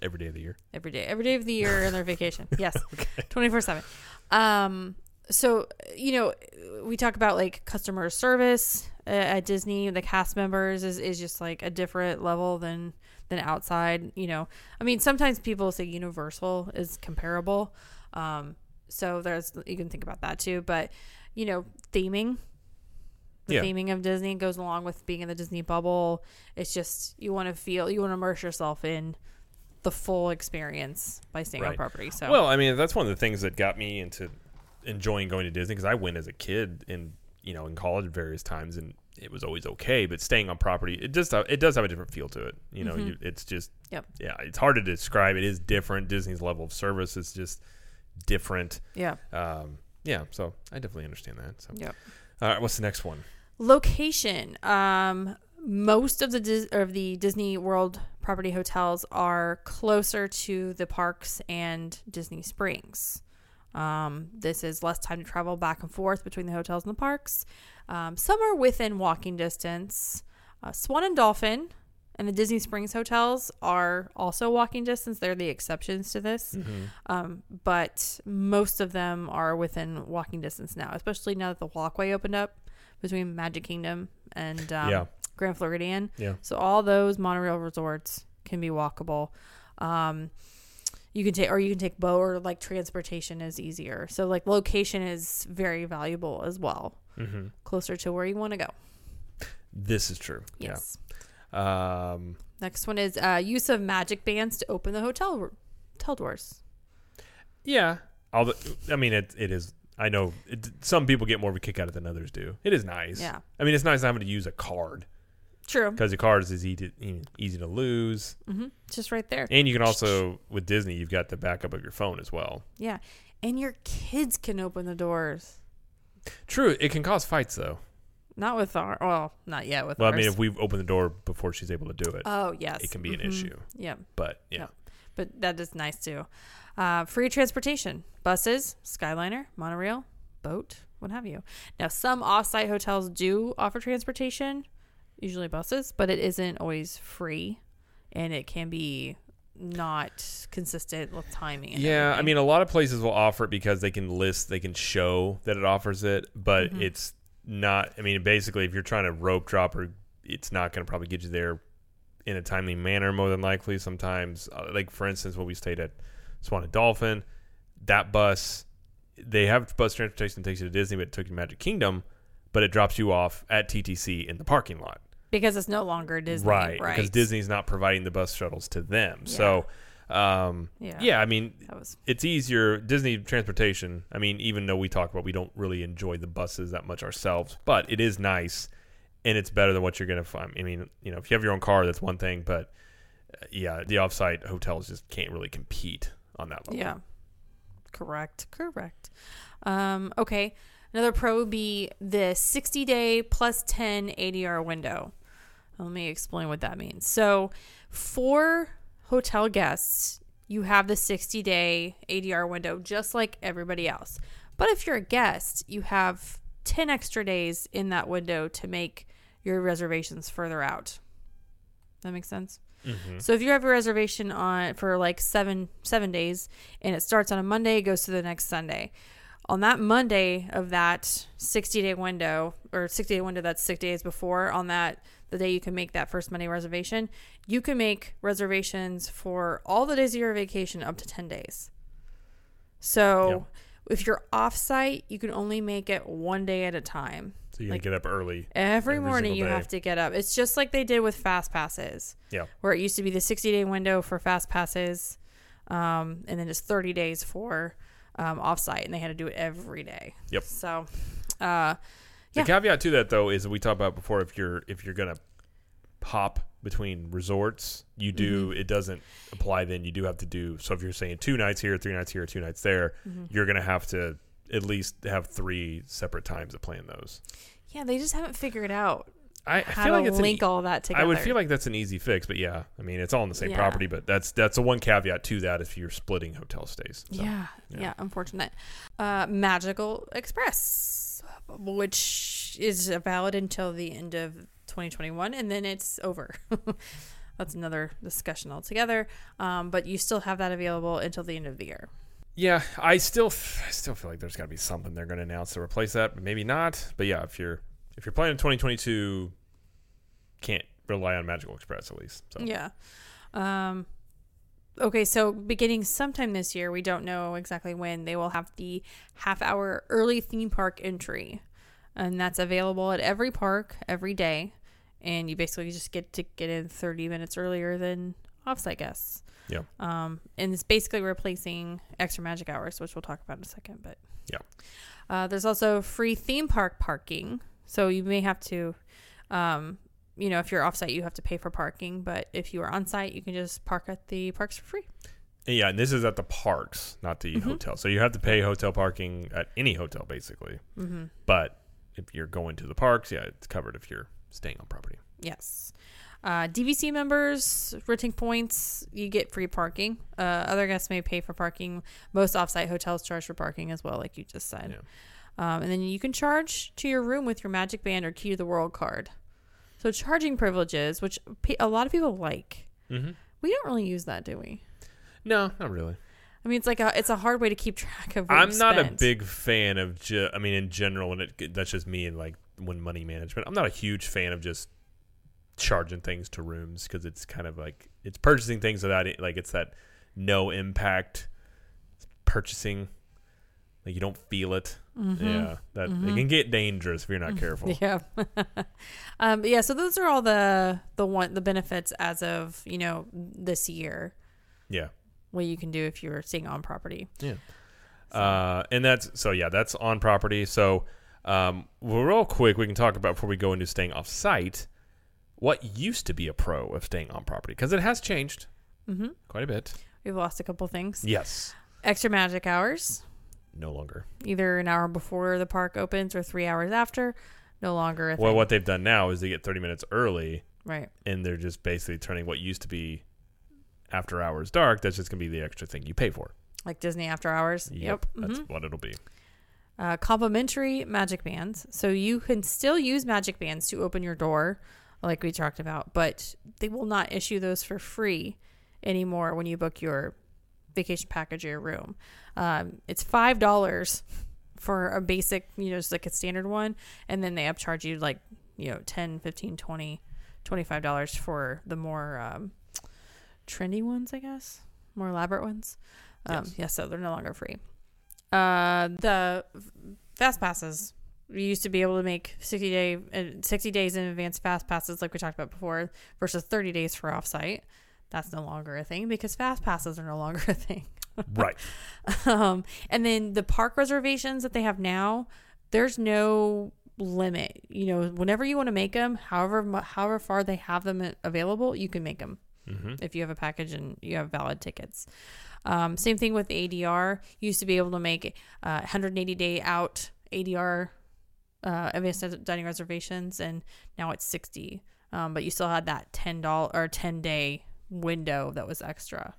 Every day of the year. every day, every day of the year in their vacation. Yes, twenty four seven. Um, so you know, we talk about like customer service uh, at Disney. The cast members is is just like a different level than than outside. You know, I mean, sometimes people say Universal is comparable. Um, so there's you can think about that too. But you know, theming. The Yeah. theming of Disney goes along with being in the Disney bubble. It's just you want to feel, you want to immerse yourself in the full experience by staying on Right. property. So Well, I mean, that's one of the things that got me into enjoying going to Disney because I went as a kid in you know in college at various times and it was always okay. But staying on property, it just it does have a different feel to it. You know, Mhm. you, it's just Yep. yeah, it's hard to describe. It is different. Disney's level of service is just different. yeah, Um, yeah, so I definitely understand that. So, Yep. all right, what's the next one? location. Um, most of the Dis- of the Disney World property hotels are closer to the parks and Disney Springs. Um, this is less time to travel back and forth between the hotels and the parks. Um, some are within walking distance. Uh, Swan and Dolphin and the Disney Springs hotels are also walking distance. They're the exceptions to this. Um, but most of them are within walking distance now, especially now that the walkway opened up between Magic Kingdom and um, Yeah. Grand Floridian. Yeah. So all those monorail resorts can be walkable. Um, you can take, or you can take boat, or like transportation is easier. So like location is very valuable as well, Mm-hmm. closer to where you want to go. This is true. Yes. Yeah. Um, Next one is uh, use of magic bands to open the hotel hotel doors. Yeah, although I mean it, it is. I know it, some people get more of a kick out of it than others do. It is nice. Yeah. I mean it's nice not having to use a card True. because the cards is easy to, easy to lose, hmm Just right there. and you can also with Disney you've got the backup of your phone as well. Yeah. And your kids can open the doors. True, it can cause fights though. Not with our, well, not yet with Well, I mean if we open the door before she's able to do it, oh, yes. it can be an Mhm. issue. Yeah. But yeah, Yeah. But that is nice too. Uh, free transportation, buses, Skyliner, monorail, boat, what have you. Now, some off-site hotels do offer transportation. Usually buses, but it isn't always free, and it can be not consistent with timing. and Yeah, I mean, a lot of places will offer it because they can list, they can show that it offers it, but Mhm. it's not. I mean, basically, if you're trying to rope drop, or it's not going to probably get you there in a timely manner. More than likely, sometimes, uh, like for instance, when we stayed at Swan and Dolphin, that bus, they have bus transportation that takes you to Disney, but it took you to Magic Kingdom, but it drops you off at TTC in the parking lot. Because it's no longer Disney, right, right? because Disney's not providing the bus shuttles to them. So, um, Yeah. yeah, I mean, was it's easier Disney transportation. I mean, even though we talk about we don't really enjoy the buses that much ourselves, but it is nice and it's better than what you're gonna find. I mean, you know, if you have your own car, that's one thing, but uh, yeah, the offsite hotels just can't really compete on that level. Yeah. Correct. Correct. Um, okay. Another pro would be the 60 day plus 10 ADR window. Let me explain what that means. So, for hotel guests, you have the 60 day ADR window just like everybody else. But if you're a guest, you have 10 extra days in that window to make your reservations further out. That makes sense? Mhm. So if you have a reservation on for like seven seven days and it starts on a Monday, it goes to the next Sunday. On that Monday of that sixty day window or sixty day window that's six days before, on that the day you can make that first Monday reservation, you can make reservations for all the days of your vacation up to ten days. So if you're off site, you can only make it one day at a time. So you Like- get up early. Every, Every morning you have to get up. It's just like they did with fast passes. Yeah. Where it used to be the 60 day window for fast passes, um, and then just 30 days for um, offsite, and they had to do it every day. Yep. So, uh, The caveat to that though is we talked about before if you're if you're gonna pop between resorts, you do Mm-hmm. it doesn't apply then. You do have to do so if you're saying two nights here, three nights here, two nights there, Mm-hmm. you're gonna have to at least have three separate times to plan those. yeah, they just haven't figured out I, I how feel to like it's link e- all that together. I would feel like that's an easy fix, but yeah, I mean it's all in the same Yeah. property, but that's that's the one caveat to that if you're splitting hotel stays. So, yeah, yeah. yeah, unfortunate. Uh, Magical Express, which is valid until the end of 2021, and then it's over. That's another discussion altogether. Um, but you still have that available until the end of the year. Yeah, I still I still feel like there's got to be something they're going to announce to replace that, but maybe not. But yeah, if you're if you're planning 2022, can't rely on Magical Express at least. So Yeah. Um, okay, so beginning sometime this year, we don't know exactly when, they will have the half hour early theme park entry. And that's available at every park every day. And you basically just get to get in 30 minutes earlier than offsite guests. Yeah. Um, and it's basically replacing extra magic hours, which we'll talk about in a second. But Yeah. uh, there's also free theme park parking. So you may have to, um, you know, if you're offsite, you have to pay for parking. But if you are on site, you can just park at the parks for free. Yeah, and this is at the parks, not the Mhm. hotel. So you have to pay hotel parking at any hotel basically. Mm-hmm. But if you're going to the parks, yeah, it's covered if you're staying on property. Yes. Uh, DVC members, renting points, you get free parking. Uh, other guests may pay for parking. Most offsite hotels charge for parking as well, like you just said. Um, and then you can charge to your room with your Magic Band or Key to the World card. So charging privileges, which pe- a lot of people like. Mm-hmm. We don't really use that, do we? No, not really. I mean, it's like a it's a hard way to keep track of. I'm not a big fan of. Ju- I mean, in general, when it that's just me and like when money management. I'm not a huge fan of just charging things to rooms because it's kind of like it's purchasing things without it. Like it's that no impact purchasing. Like you don't feel it. Mhm. Yeah, that it can get dangerous if you're not careful. Yeah. um, yeah. So those are all the the one the benefits as of you know this year. Yeah. What you can do if you're staying on property. Yeah. Uh, and that's so yeah, that's on property. So um, well, real quick, we can talk about before we go into staying off site. What used to be a pro of staying on property because it has changed Mm-hmm. quite a bit. We've lost a couple things. Yes, Extra magic hours, no longer. either an hour before the park opens or three hours after. No longer. Well, what they've done now is they get 30 minutes early, right. and they're just basically turning what used to be after hours dark. That's just gonna be the extra thing you pay for. Like Disney after hours. Yep. that's Mhm. what it'll be. uh, complimentary magic bands. So you can still use magic bands to open your door like we talked about, but they will not issue those for free anymore when you book your vacation package or your room. Um, it's five dollars for a basic, you know, just like a standard one, and then they upcharge you like, you know, 10, 15, 20, 25 dollars for the more um, trendy ones, I guess, more elaborate ones. Um, Yes. yeah, so they're no longer free. Uh, the fast passes. We used to be able to make 60 day uh, 60 days in advance fast passes like we talked about before versus 30 days for offsite. That's no longer a thing because fast passes are no longer a thing. Right. Um, and then the park reservations that they have now, there's no limit. You know, whenever you want to make them, however however far they have them available, you can make them hmm if you have a package and you have valid tickets. Um, same thing with ADR. You used to be able to make uh, 180 day out ADR uh, advanced dining reservations, and now it's 60. Um, but you still had that ten dollar or 10 day window that was extra.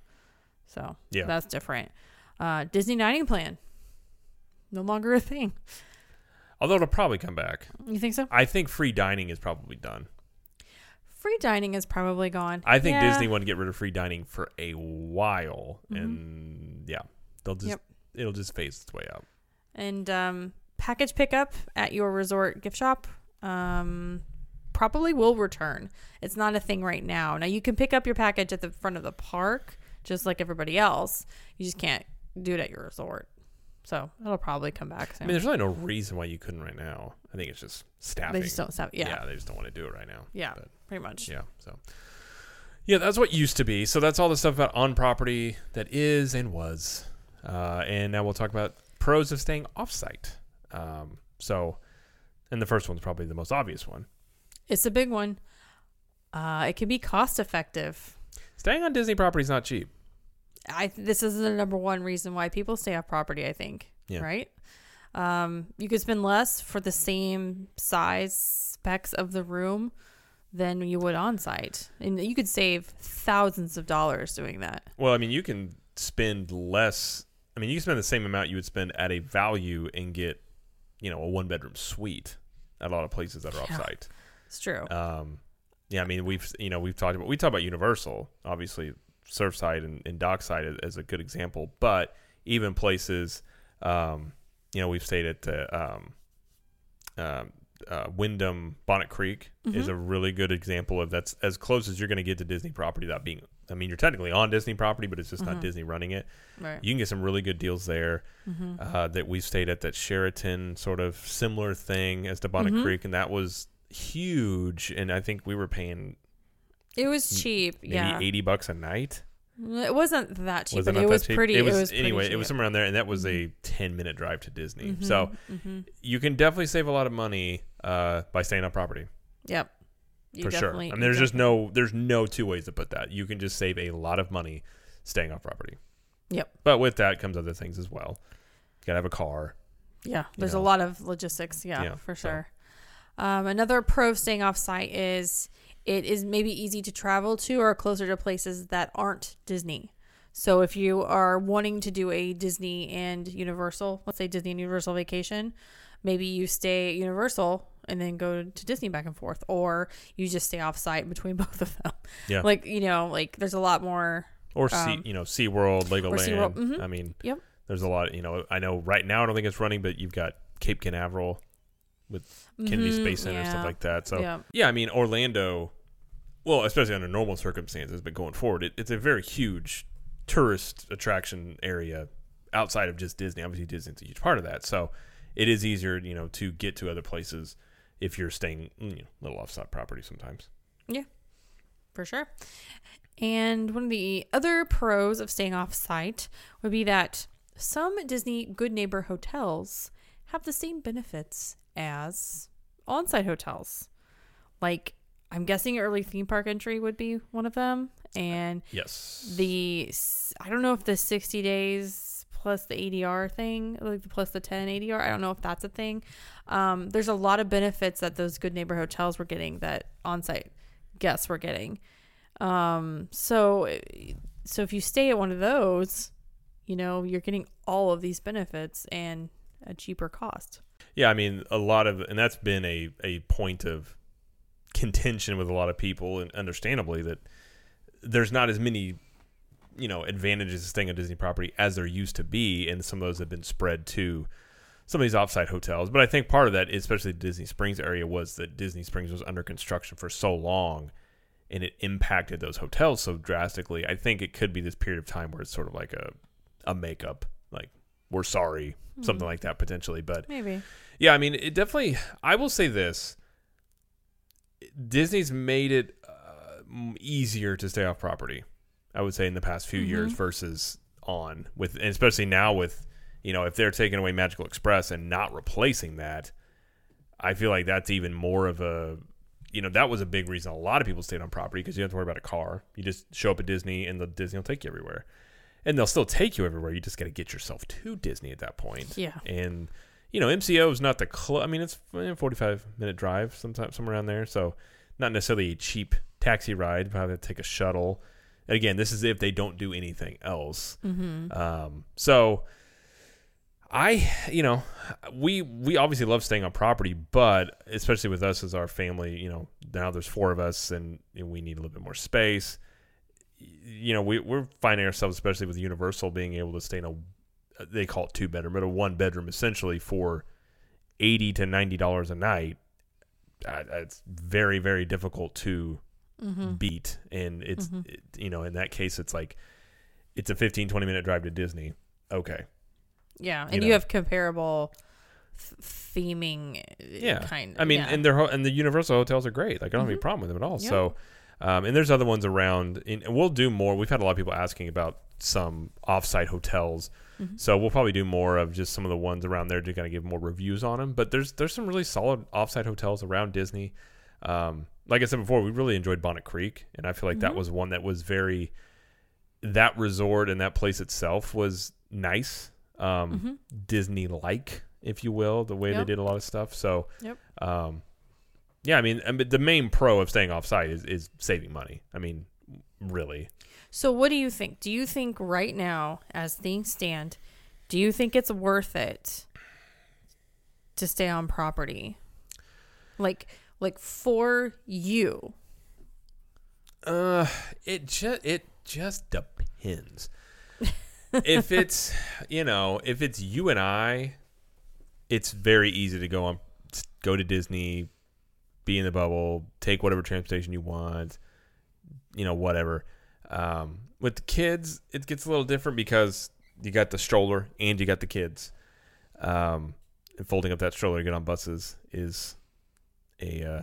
So Yeah. that's different. Uh, Disney dining plan, no longer a thing. Although it'll probably come back. You think so? I think free dining is probably done. Free dining is probably gone. I think Yeah. Disney wanted to get rid of free dining for a while, Mhm. and yeah, they'll just Yep. it'll just phase its way out. and um, package pickup at your resort gift shop um, probably will return. It's not a thing right now. Now you can pick up your package at the front of the park, just like everybody else. You just can't do it at your resort. So it'll probably come back I mean, there's really no reason why you couldn't right now. I think it's just staffing. they just don't stop. Yeah, yeah, they just don't want to do it right now. but- pretty much. Yeah. So, yeah, that's what used to be. So that's all the stuff about on property that is and was. Uh, and now we'll talk about pros of staying off site. Um, so, and the first one's probably the most obvious one. It's a big one. Uh, it can be cost effective. Staying on Disney property is not cheap. I this is the number one reason why people stay off property. I think. Yeah. Right. Um, you could spend less for the same size specs of the room than you would on site, and you could save thousands of dollars doing that. Well, I mean, you can spend less. I mean, you can spend the same amount you would spend at a value and get, you know, a one bedroom suite at a lot of places that are off site. It's true. Um, yeah, I mean, we've you know we've talked about we talked about Universal, obviously Surfside and, and Dockside as, as a good example, but even places, um, you know, we've stayed at uh, um, um, uh, Wyndham Bonnet Creek is Mhm. a really good example of that's as close as you're going to get to Disney property without being. I mean, you're technically on Disney property, but it's just Mhm. not Disney running it. right. You can get some really good deals there. hmm Uh, that we've stayed at that Sheraton sort of similar thing as to Bonnet Mhm. Creek, and that was huge. And I think we were paying It was cheap. maybe yeah. eighty bucks a night. It wasn't that cheap, Was but it was cheap? pretty. It was, pretty anyway. It was somewhere around there, and that was a ten minute drive to Disney. Mhm, So mhm. you can definitely save a lot of money uh, by staying on property Yep. You for sure. I mean, there's just no there's no two ways to put that. You can just save a lot of money staying on property. Yep. But with that comes other things as well. You gotta have a car. Yeah, there's know. a lot of logistics. Yeah, Yeah, for so- sure. Um, another pro of staying off site is it is maybe easy to travel to or closer to places that aren't Disney. So if you are wanting to do a Disney and Universal, let's say Disney and Universal vacation, maybe you stay at Universal and then go to Disney back and forth, or you just stay off site between both of them. Yeah. Like, you know, like there's a lot more. Or sea, Um, you know, SeaWorld, Legoland. SeaWorld, mhm. I mean, Yep. there's a lot. You know, I know right now I don't think it's running, but you've got Cape Canaveral, Kennedy Mhm, Space Center, yeah. stuff like that. So yeah. yeah, I mean Orlando. Well, especially under normal circumstances, but going forward, it, it's a very huge tourist attraction area outside of just Disney. Obviously, Disney's a huge part of that, so it is easier, you know, to get to other places if you're staying, you know, a little offsite property sometimes. Yeah, for sure. And one of the other pros of staying off site would be that some Disney Good Neighbor hotels have the same benefits as on site hotels. Like, I'm guessing early theme park entry would be one of them. And Yes. the, I don't know if the 60 days plus the ADR thing, like the plus the 10 ADR, I don't know if that's a thing. Um, there's a lot of benefits that those Good Neighbor hotels were getting that on site guests were getting. Um, so, so if you stay at one of those, you know, you're getting all of these benefits and a cheaper cost. Yeah, I mean, a lot of, and that's been a, a point of contention with a lot of people, and understandably that there's not as many you know advantages to staying on Disney property as there used to be, and some of those have been spread to some of these offsite hotels. But I think part of that, especially the Disney Springs area, was that Disney Springs was under construction for so long, and it impacted those hotels so drastically. I think it could be this period of time where it's sort of like a a makeup, like we're sorry, something like that potentially. But Maybe. yeah, I mean, it definitely. I will say this: Disney's made it uh, easier to stay off property. I would say in the past few years Mhm. versus on with, and especially now with, you know, if they're taking away Magical Express and not replacing that, I feel like that's even more of a, you know, that was a big reason a lot of people stayed on property because you don't have to worry about a car. You just show up at Disney and the Disney will take you everywhere, and they'll still take you everywhere. You just got to get yourself to Disney at that point Yeah. and you know MCO is not the clo- I mean it's a 45 minute drive sometimes somewhere around there so not necessarily a cheap taxi ride probably have to take a shuttle and again this is if they don't do anything else Mm-hmm. um, so I you know we we obviously love staying on property but especially with us as our family you know now there's four of us and, and we need a little bit more space you know we, we're finding ourselves especially with universal being able to stay in a they call it two bedroom but a one bedroom essentially for 80 to 90 dollars a night uh, it's very very difficult to Mm-hmm. beat and it's Mhm. it, you know in that case it's like it's a 15 20 minute drive to disney okay Yeah, and you, know. have comparable th- theming. uh, Yeah. kind. Of, i mean yeah. and their ho- and the universal hotels are great like i don't have any Mhm. problem with them at all Yeah. so um, and there's other ones around and we'll do more we've had a lot of people asking about some offsite hotels Mhm. so we'll probably do more of just some of the ones around there to kind of give more reviews on them but there's there's some really solid offsite hotels around disney um, like i said before we really enjoyed bonnet creek and i feel like that Mhm. was one that was very that resort and that place itself was nice um, Mhm. disney like if you will the way they did a lot of stuff so Yep. um, yeah i mean and- but the main pro of staying off site is, is saving money i mean really So, what do you think? Do you think right now, as things stand, do you think it's worth it to stay on property? Like, like for you? Uh, it just it just depends. if it's you know if it's you and I, it's very easy to go on, go to Disney, be in the bubble, take whatever transportation you want, you know whatever. Um, with the kids, it gets a little different because you got the stroller and you got the kids. Um, and folding up that stroller to get on buses is a uh,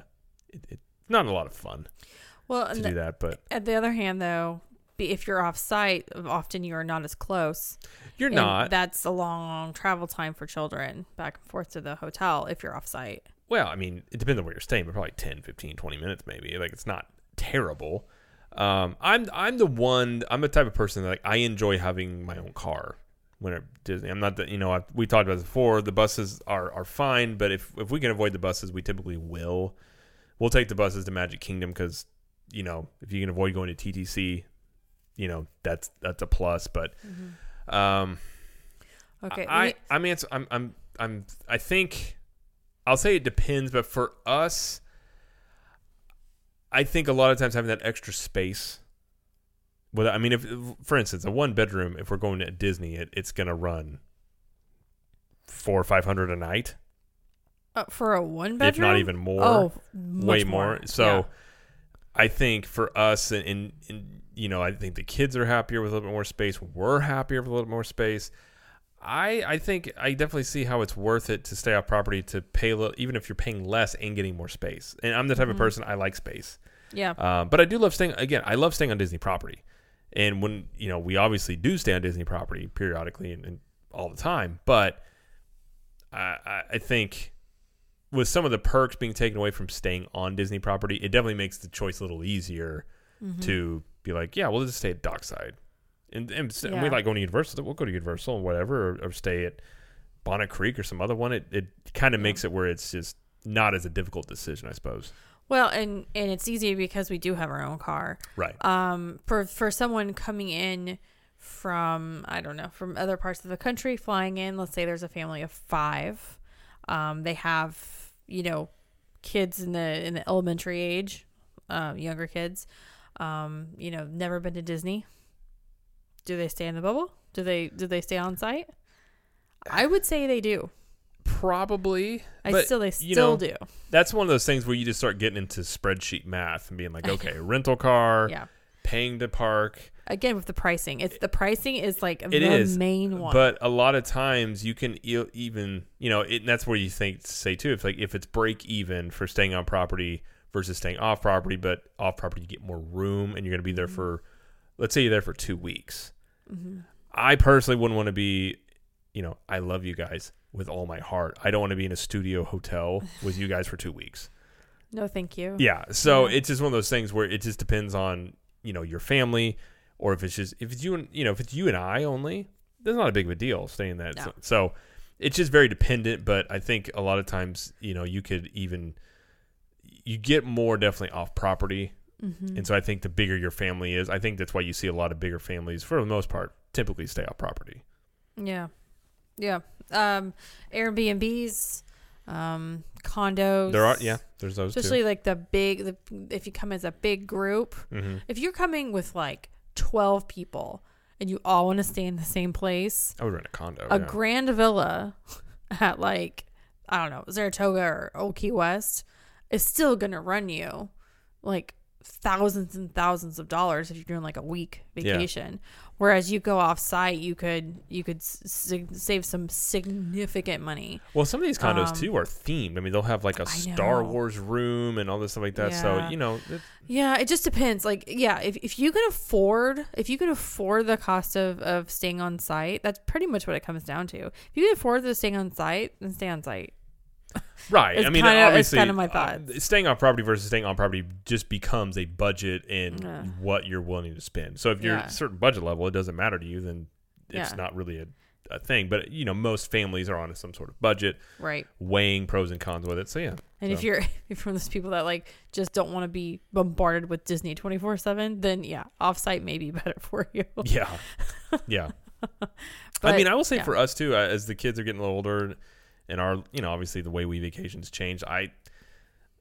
it, it, not a lot of fun Well, to do that, but at the other hand, though, if you're off site, often you are not as close. you're not. That's a long travel time for children back and forth to the hotel if you're off site. Well, I mean, it depends on where you're staying, but probably 10, 15, 20 minutes maybe. Like it's not terrible. Um, I'm I'm the one. I'm the type of person that like I enjoy having my own car when at Disney. I'm not that you know I, we talked about this before. The buses are are fine, but if if we can avoid the buses, we typically will. We'll take the buses to Magic Kingdom because you know if you can avoid going to TTC, you know that's that's a plus. But um, Okay. I, we- I mean, it's, I'm, I'm, I'm, I think I'll say it depends, but for us, I think a lot of times having that extra space. Well, I mean, if for instance, a one bedroom, if we're going to Disney, it, it's going to run four or five hundred a night, uh, for a one bedroom? if not even more. Oh, way much more. So Yeah. I think for us, and, and, and you know, I think the kids are happier with a little bit more space. We're happier with a little bit more space. I I think I definitely see how it's worth it to stay off property to pay a little, even if you're paying less and getting more space. And I'm the type of Mhm. person I like space. yeah. Um, but I do love staying again. I love staying on Disney property, and when you know we obviously do stay on Disney property periodically and, and all the time. But I, I, think with some of the perks being taken away from staying on Disney property, it definitely makes the choice a little easier Mhm. to be like, yeah, we'll just stay at Dockside, and, and, and we like going to Universal. We'll go to Universal and whatever, or, or stay at Bonnet Creek or some other one. It it kind of Yeah. makes it where it's just not as a difficult decision, I suppose. Well, and and it's easy because we do have our own car. Right. Um, for for someone coming in from I don't know from other parts of the country flying in, let's say there's a family of five, um, they have you know kids in the in the elementary age, um, younger kids, um, you know, never been to Disney. Do they stay in the bubble? Do they do they stay on site? Uh, I would say they do. Probably. I but, still they you still know, do. That's one of those things where you just start getting into spreadsheet math and being like, okay, rental car, Yeah. paying to park. Again with the pricing, it's the pricing is like It the is, main one. But a lot of times you can e- even, you know, it, and that's where you think say too. If like if it's break even for staying on property versus staying off property, but off property you get more room and you're going to be there mm-hmm. for, let's say you're there for two weeks. Mm-hmm. I personally wouldn't want to be, you know, I love you guys with all my heart. I don't want to be in a studio hotel with you guys for two weeks. no, thank you. Yeah. So Yeah. it's just one of those things where it just depends on, you know, your family or if it's just if it's you and you know, if it's you and I only, that's not a big of a deal staying that. No. So it's just very dependent, but I think a lot of times, you know, you could even you get more definitely off property. Mm-hmm. And so I think the bigger your family is, I think that's why you see a lot of bigger families for the most part typically stay off property. Yeah. Yeah. Um Airbnbs, um condos. There are yeah, there's those especially like the big the, if you come as a big group. too. hmm If you're coming with like 12 people and you all want to stay in the same place, I would rent a condo. a yeah. grand villa at like I don't know, Saratoga or Old Key West is still going to run you like thousands and thousands of dollars if you're doing like a week Yeah. vacation. Whereas you go off site, you could you could sig- save some significant money. Well, some of these condos Um, too are themed. I mean, they'll have like a I Star know. Wars room and all this stuff like that. So you know, Yeah, it just depends. Like, yeah, if, if you can afford, if you can afford the cost of, of staying on site, that's pretty much what it comes down to. If you can afford the staying on site, then stay on site. right. It's I mean, kinda- it's obviously, kinda my uh, staying on property versus staying on property just becomes a budget in Yeah. what you're willing to spend. So if you're Yeah. a certain budget level, it doesn't matter to you, then it's Yeah. not really a, a thing. But you know, most families are on some sort of budget, Right. weighing pros and cons with it. So yeah. And if you're if you're one of those people that like just don't want to be bombarded with Disney twenty four seven, then yeah, offsite may be better for you. Yeah. Yeah. I mean, I will say for us too, uh, as the kids are getting a little older, and our, you know, obviously the way we vacations change, I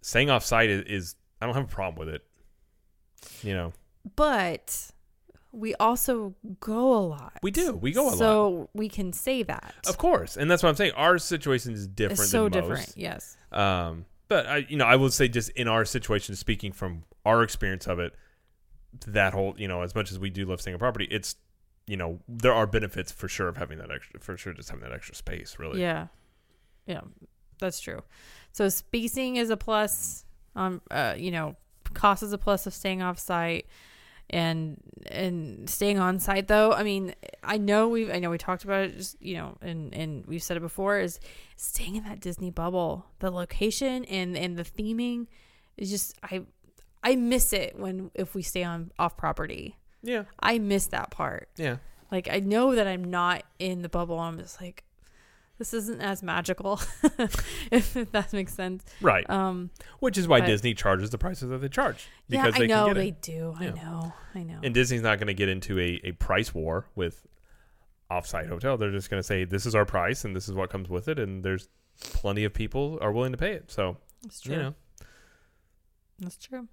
staying off site is, is I don't have a problem with it. You know, But we also go a lot. we do, we go a lot, so we can say that. of course, and that's what I'm saying. Our situation is different. it's so than different. Most. Yes. Um, but I, you know, I would say just in our situation, speaking from our experience of it, that whole, you know, as much as we do love staying on property, it's, you know, there are benefits for sure of having that extra, for sure, just having that extra space, really. Yeah. Yeah. That's true. So spacing is a plus. Um uh you know, cost is a plus of staying off site and and staying on site though. I mean, I know we've I know we talked about it just, you know, and and we've said it before is staying in that Disney bubble. The location and and the theming is just I I miss it when if we stay on off property. Yeah. I miss that part. Yeah. Like I know that I'm not in the bubble. I'm just like, this isn't as magical, if, that makes sense. Right. Um, Which is why but- Disney charges the prices that they charge yeah, because I they know can get they it. do. I know. I know. And Disney's not going to get into a, a price war with offsite hotel. They're just going to say this is our price and this is what comes with it, and there's plenty of people are willing to pay it. So That's true. you know, That's true.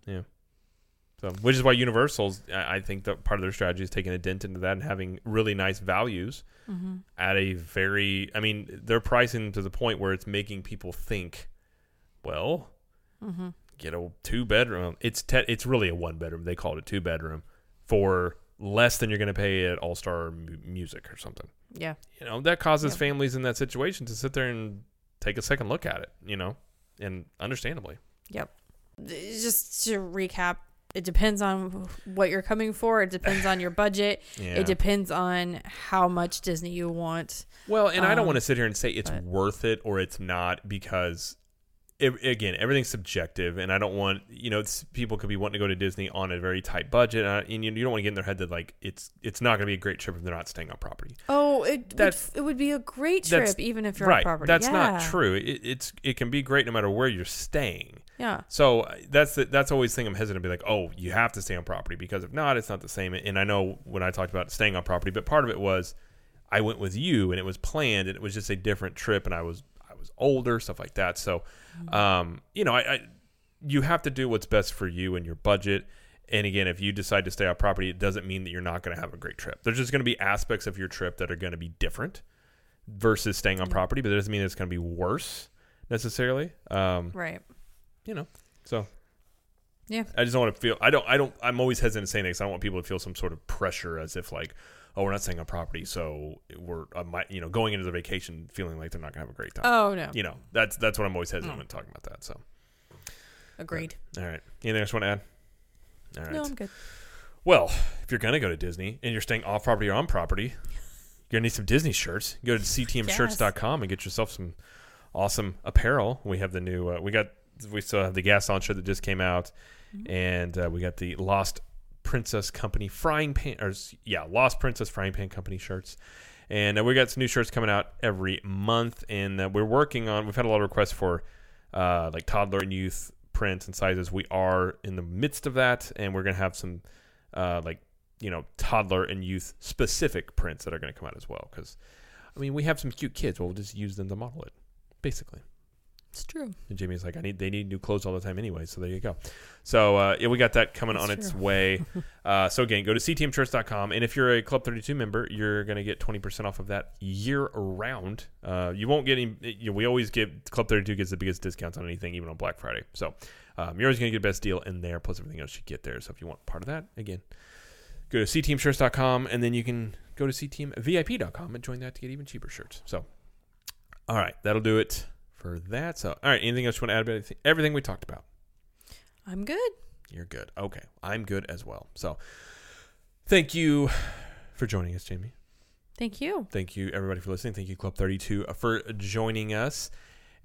So which is why Universal's I think that part of their strategy is taking a dent into that and having really nice values hmm at a very. I mean, they're pricing to the point where it's making people think, well, hmm get a two bedroom. It's te- it's really a one bedroom. They call it a two bedroom for less than you're going to pay at All Star mu- Music or something. Yeah. You know that causes Yeah. families in that situation to sit there and take a second look at it. You know, and understandably. Yep. Just to recap, it depends on what you're coming for. It depends on your budget. Yeah. It depends on how much Disney you want. well, and I don't um, want to sit here and say it's but- worth it or it's not because. It, again, everything's subjective, and I don't want you know it's, people could be wanting to go to Disney on a very tight budget, and, I, and you, you don't want to get in their head that like it's it's not going to be a great trip if they're not staying on property. Oh, it would, it would be a great trip even if you're right, on property. that's not true. It, it's it can be great no matter where you're staying. Yeah. So uh, that's the, that's always the thing I'm hesitant to be like, oh, you have to stay on property because if not, it's not the same. And I know when I talked about staying on property, but part of it was I went with you and it was planned and it was just a different trip and I was I was older, stuff like that. So, um, you know, I, I you have to do what's best for you and your budget. And again, if you decide to stay on property, it doesn't mean that you're not going to have a great trip. There's just going to be aspects of your trip that are going to be different versus staying on property, but it doesn't mean it's going to be worse necessarily. Um, Right. You know, so Yeah. I just don't want to feel. I don't. I don't. I'm always hesitant to say things. I don't want people to feel some sort of pressure, as if like, oh, we're not staying on property, so we're, uh, might, you know, going into the vacation feeling like they're not gonna have a great time. Oh no. you know, that's that's what I'm always hesitant Mm. when talking about that. So, Agreed. all right. Anything else you want to add? All right. No, I'm good. Well, if you're gonna go to Disney and you're staying off property or on property, you're gonna need some Disney shirts. Go to ctmshirts.com and get yourself some awesome apparel. We have the new. Uh, we got. We still have the Gaston shirt that just came out, and uh, we got the Lost Princess Company frying pan. Or yeah, Lost Princess frying pan company shirts. And uh, we got some new shirts coming out every month, and uh, we're working on. We've had a lot of requests for uh, like toddler and youth prints and sizes. We are in the midst of that, and we're gonna have some uh, like you know toddler and youth specific prints that are going to come out as well. Because I mean, we have some cute kids. We'll just use them to model it, basically. It's true. And Jamie's like, I need they need new clothes all the time anyway. So there you go. So uh, yeah, we got that coming That's on its way. uh, so again, go to ctmshirts.com, and if you're a Club 32 member, you're gonna get 20% off of that year round. Uh, you won't get any. You know, we always give Club 32 gets the biggest discounts on anything, even on Black Friday. So um, you're always gonna get the best deal in there, plus everything else you get there. So if you want part of that, again, go to ctmshirts.com, and then you can go to ctmvip.com and join that to get even cheaper shirts. So all right, that'll do it for that. So, all right, anything else you want to add about anything, everything we talked about? I'm good. You're good. Okay, I'm good as well. So, thank you for joining us, Jamie. Thank you. Thank you, everybody, for listening. Thank you, Club 32, for joining us.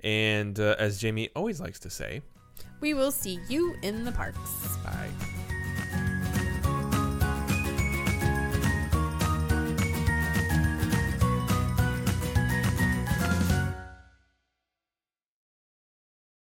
And uh, as Jamie always likes to say, We will see you in the parks. bye.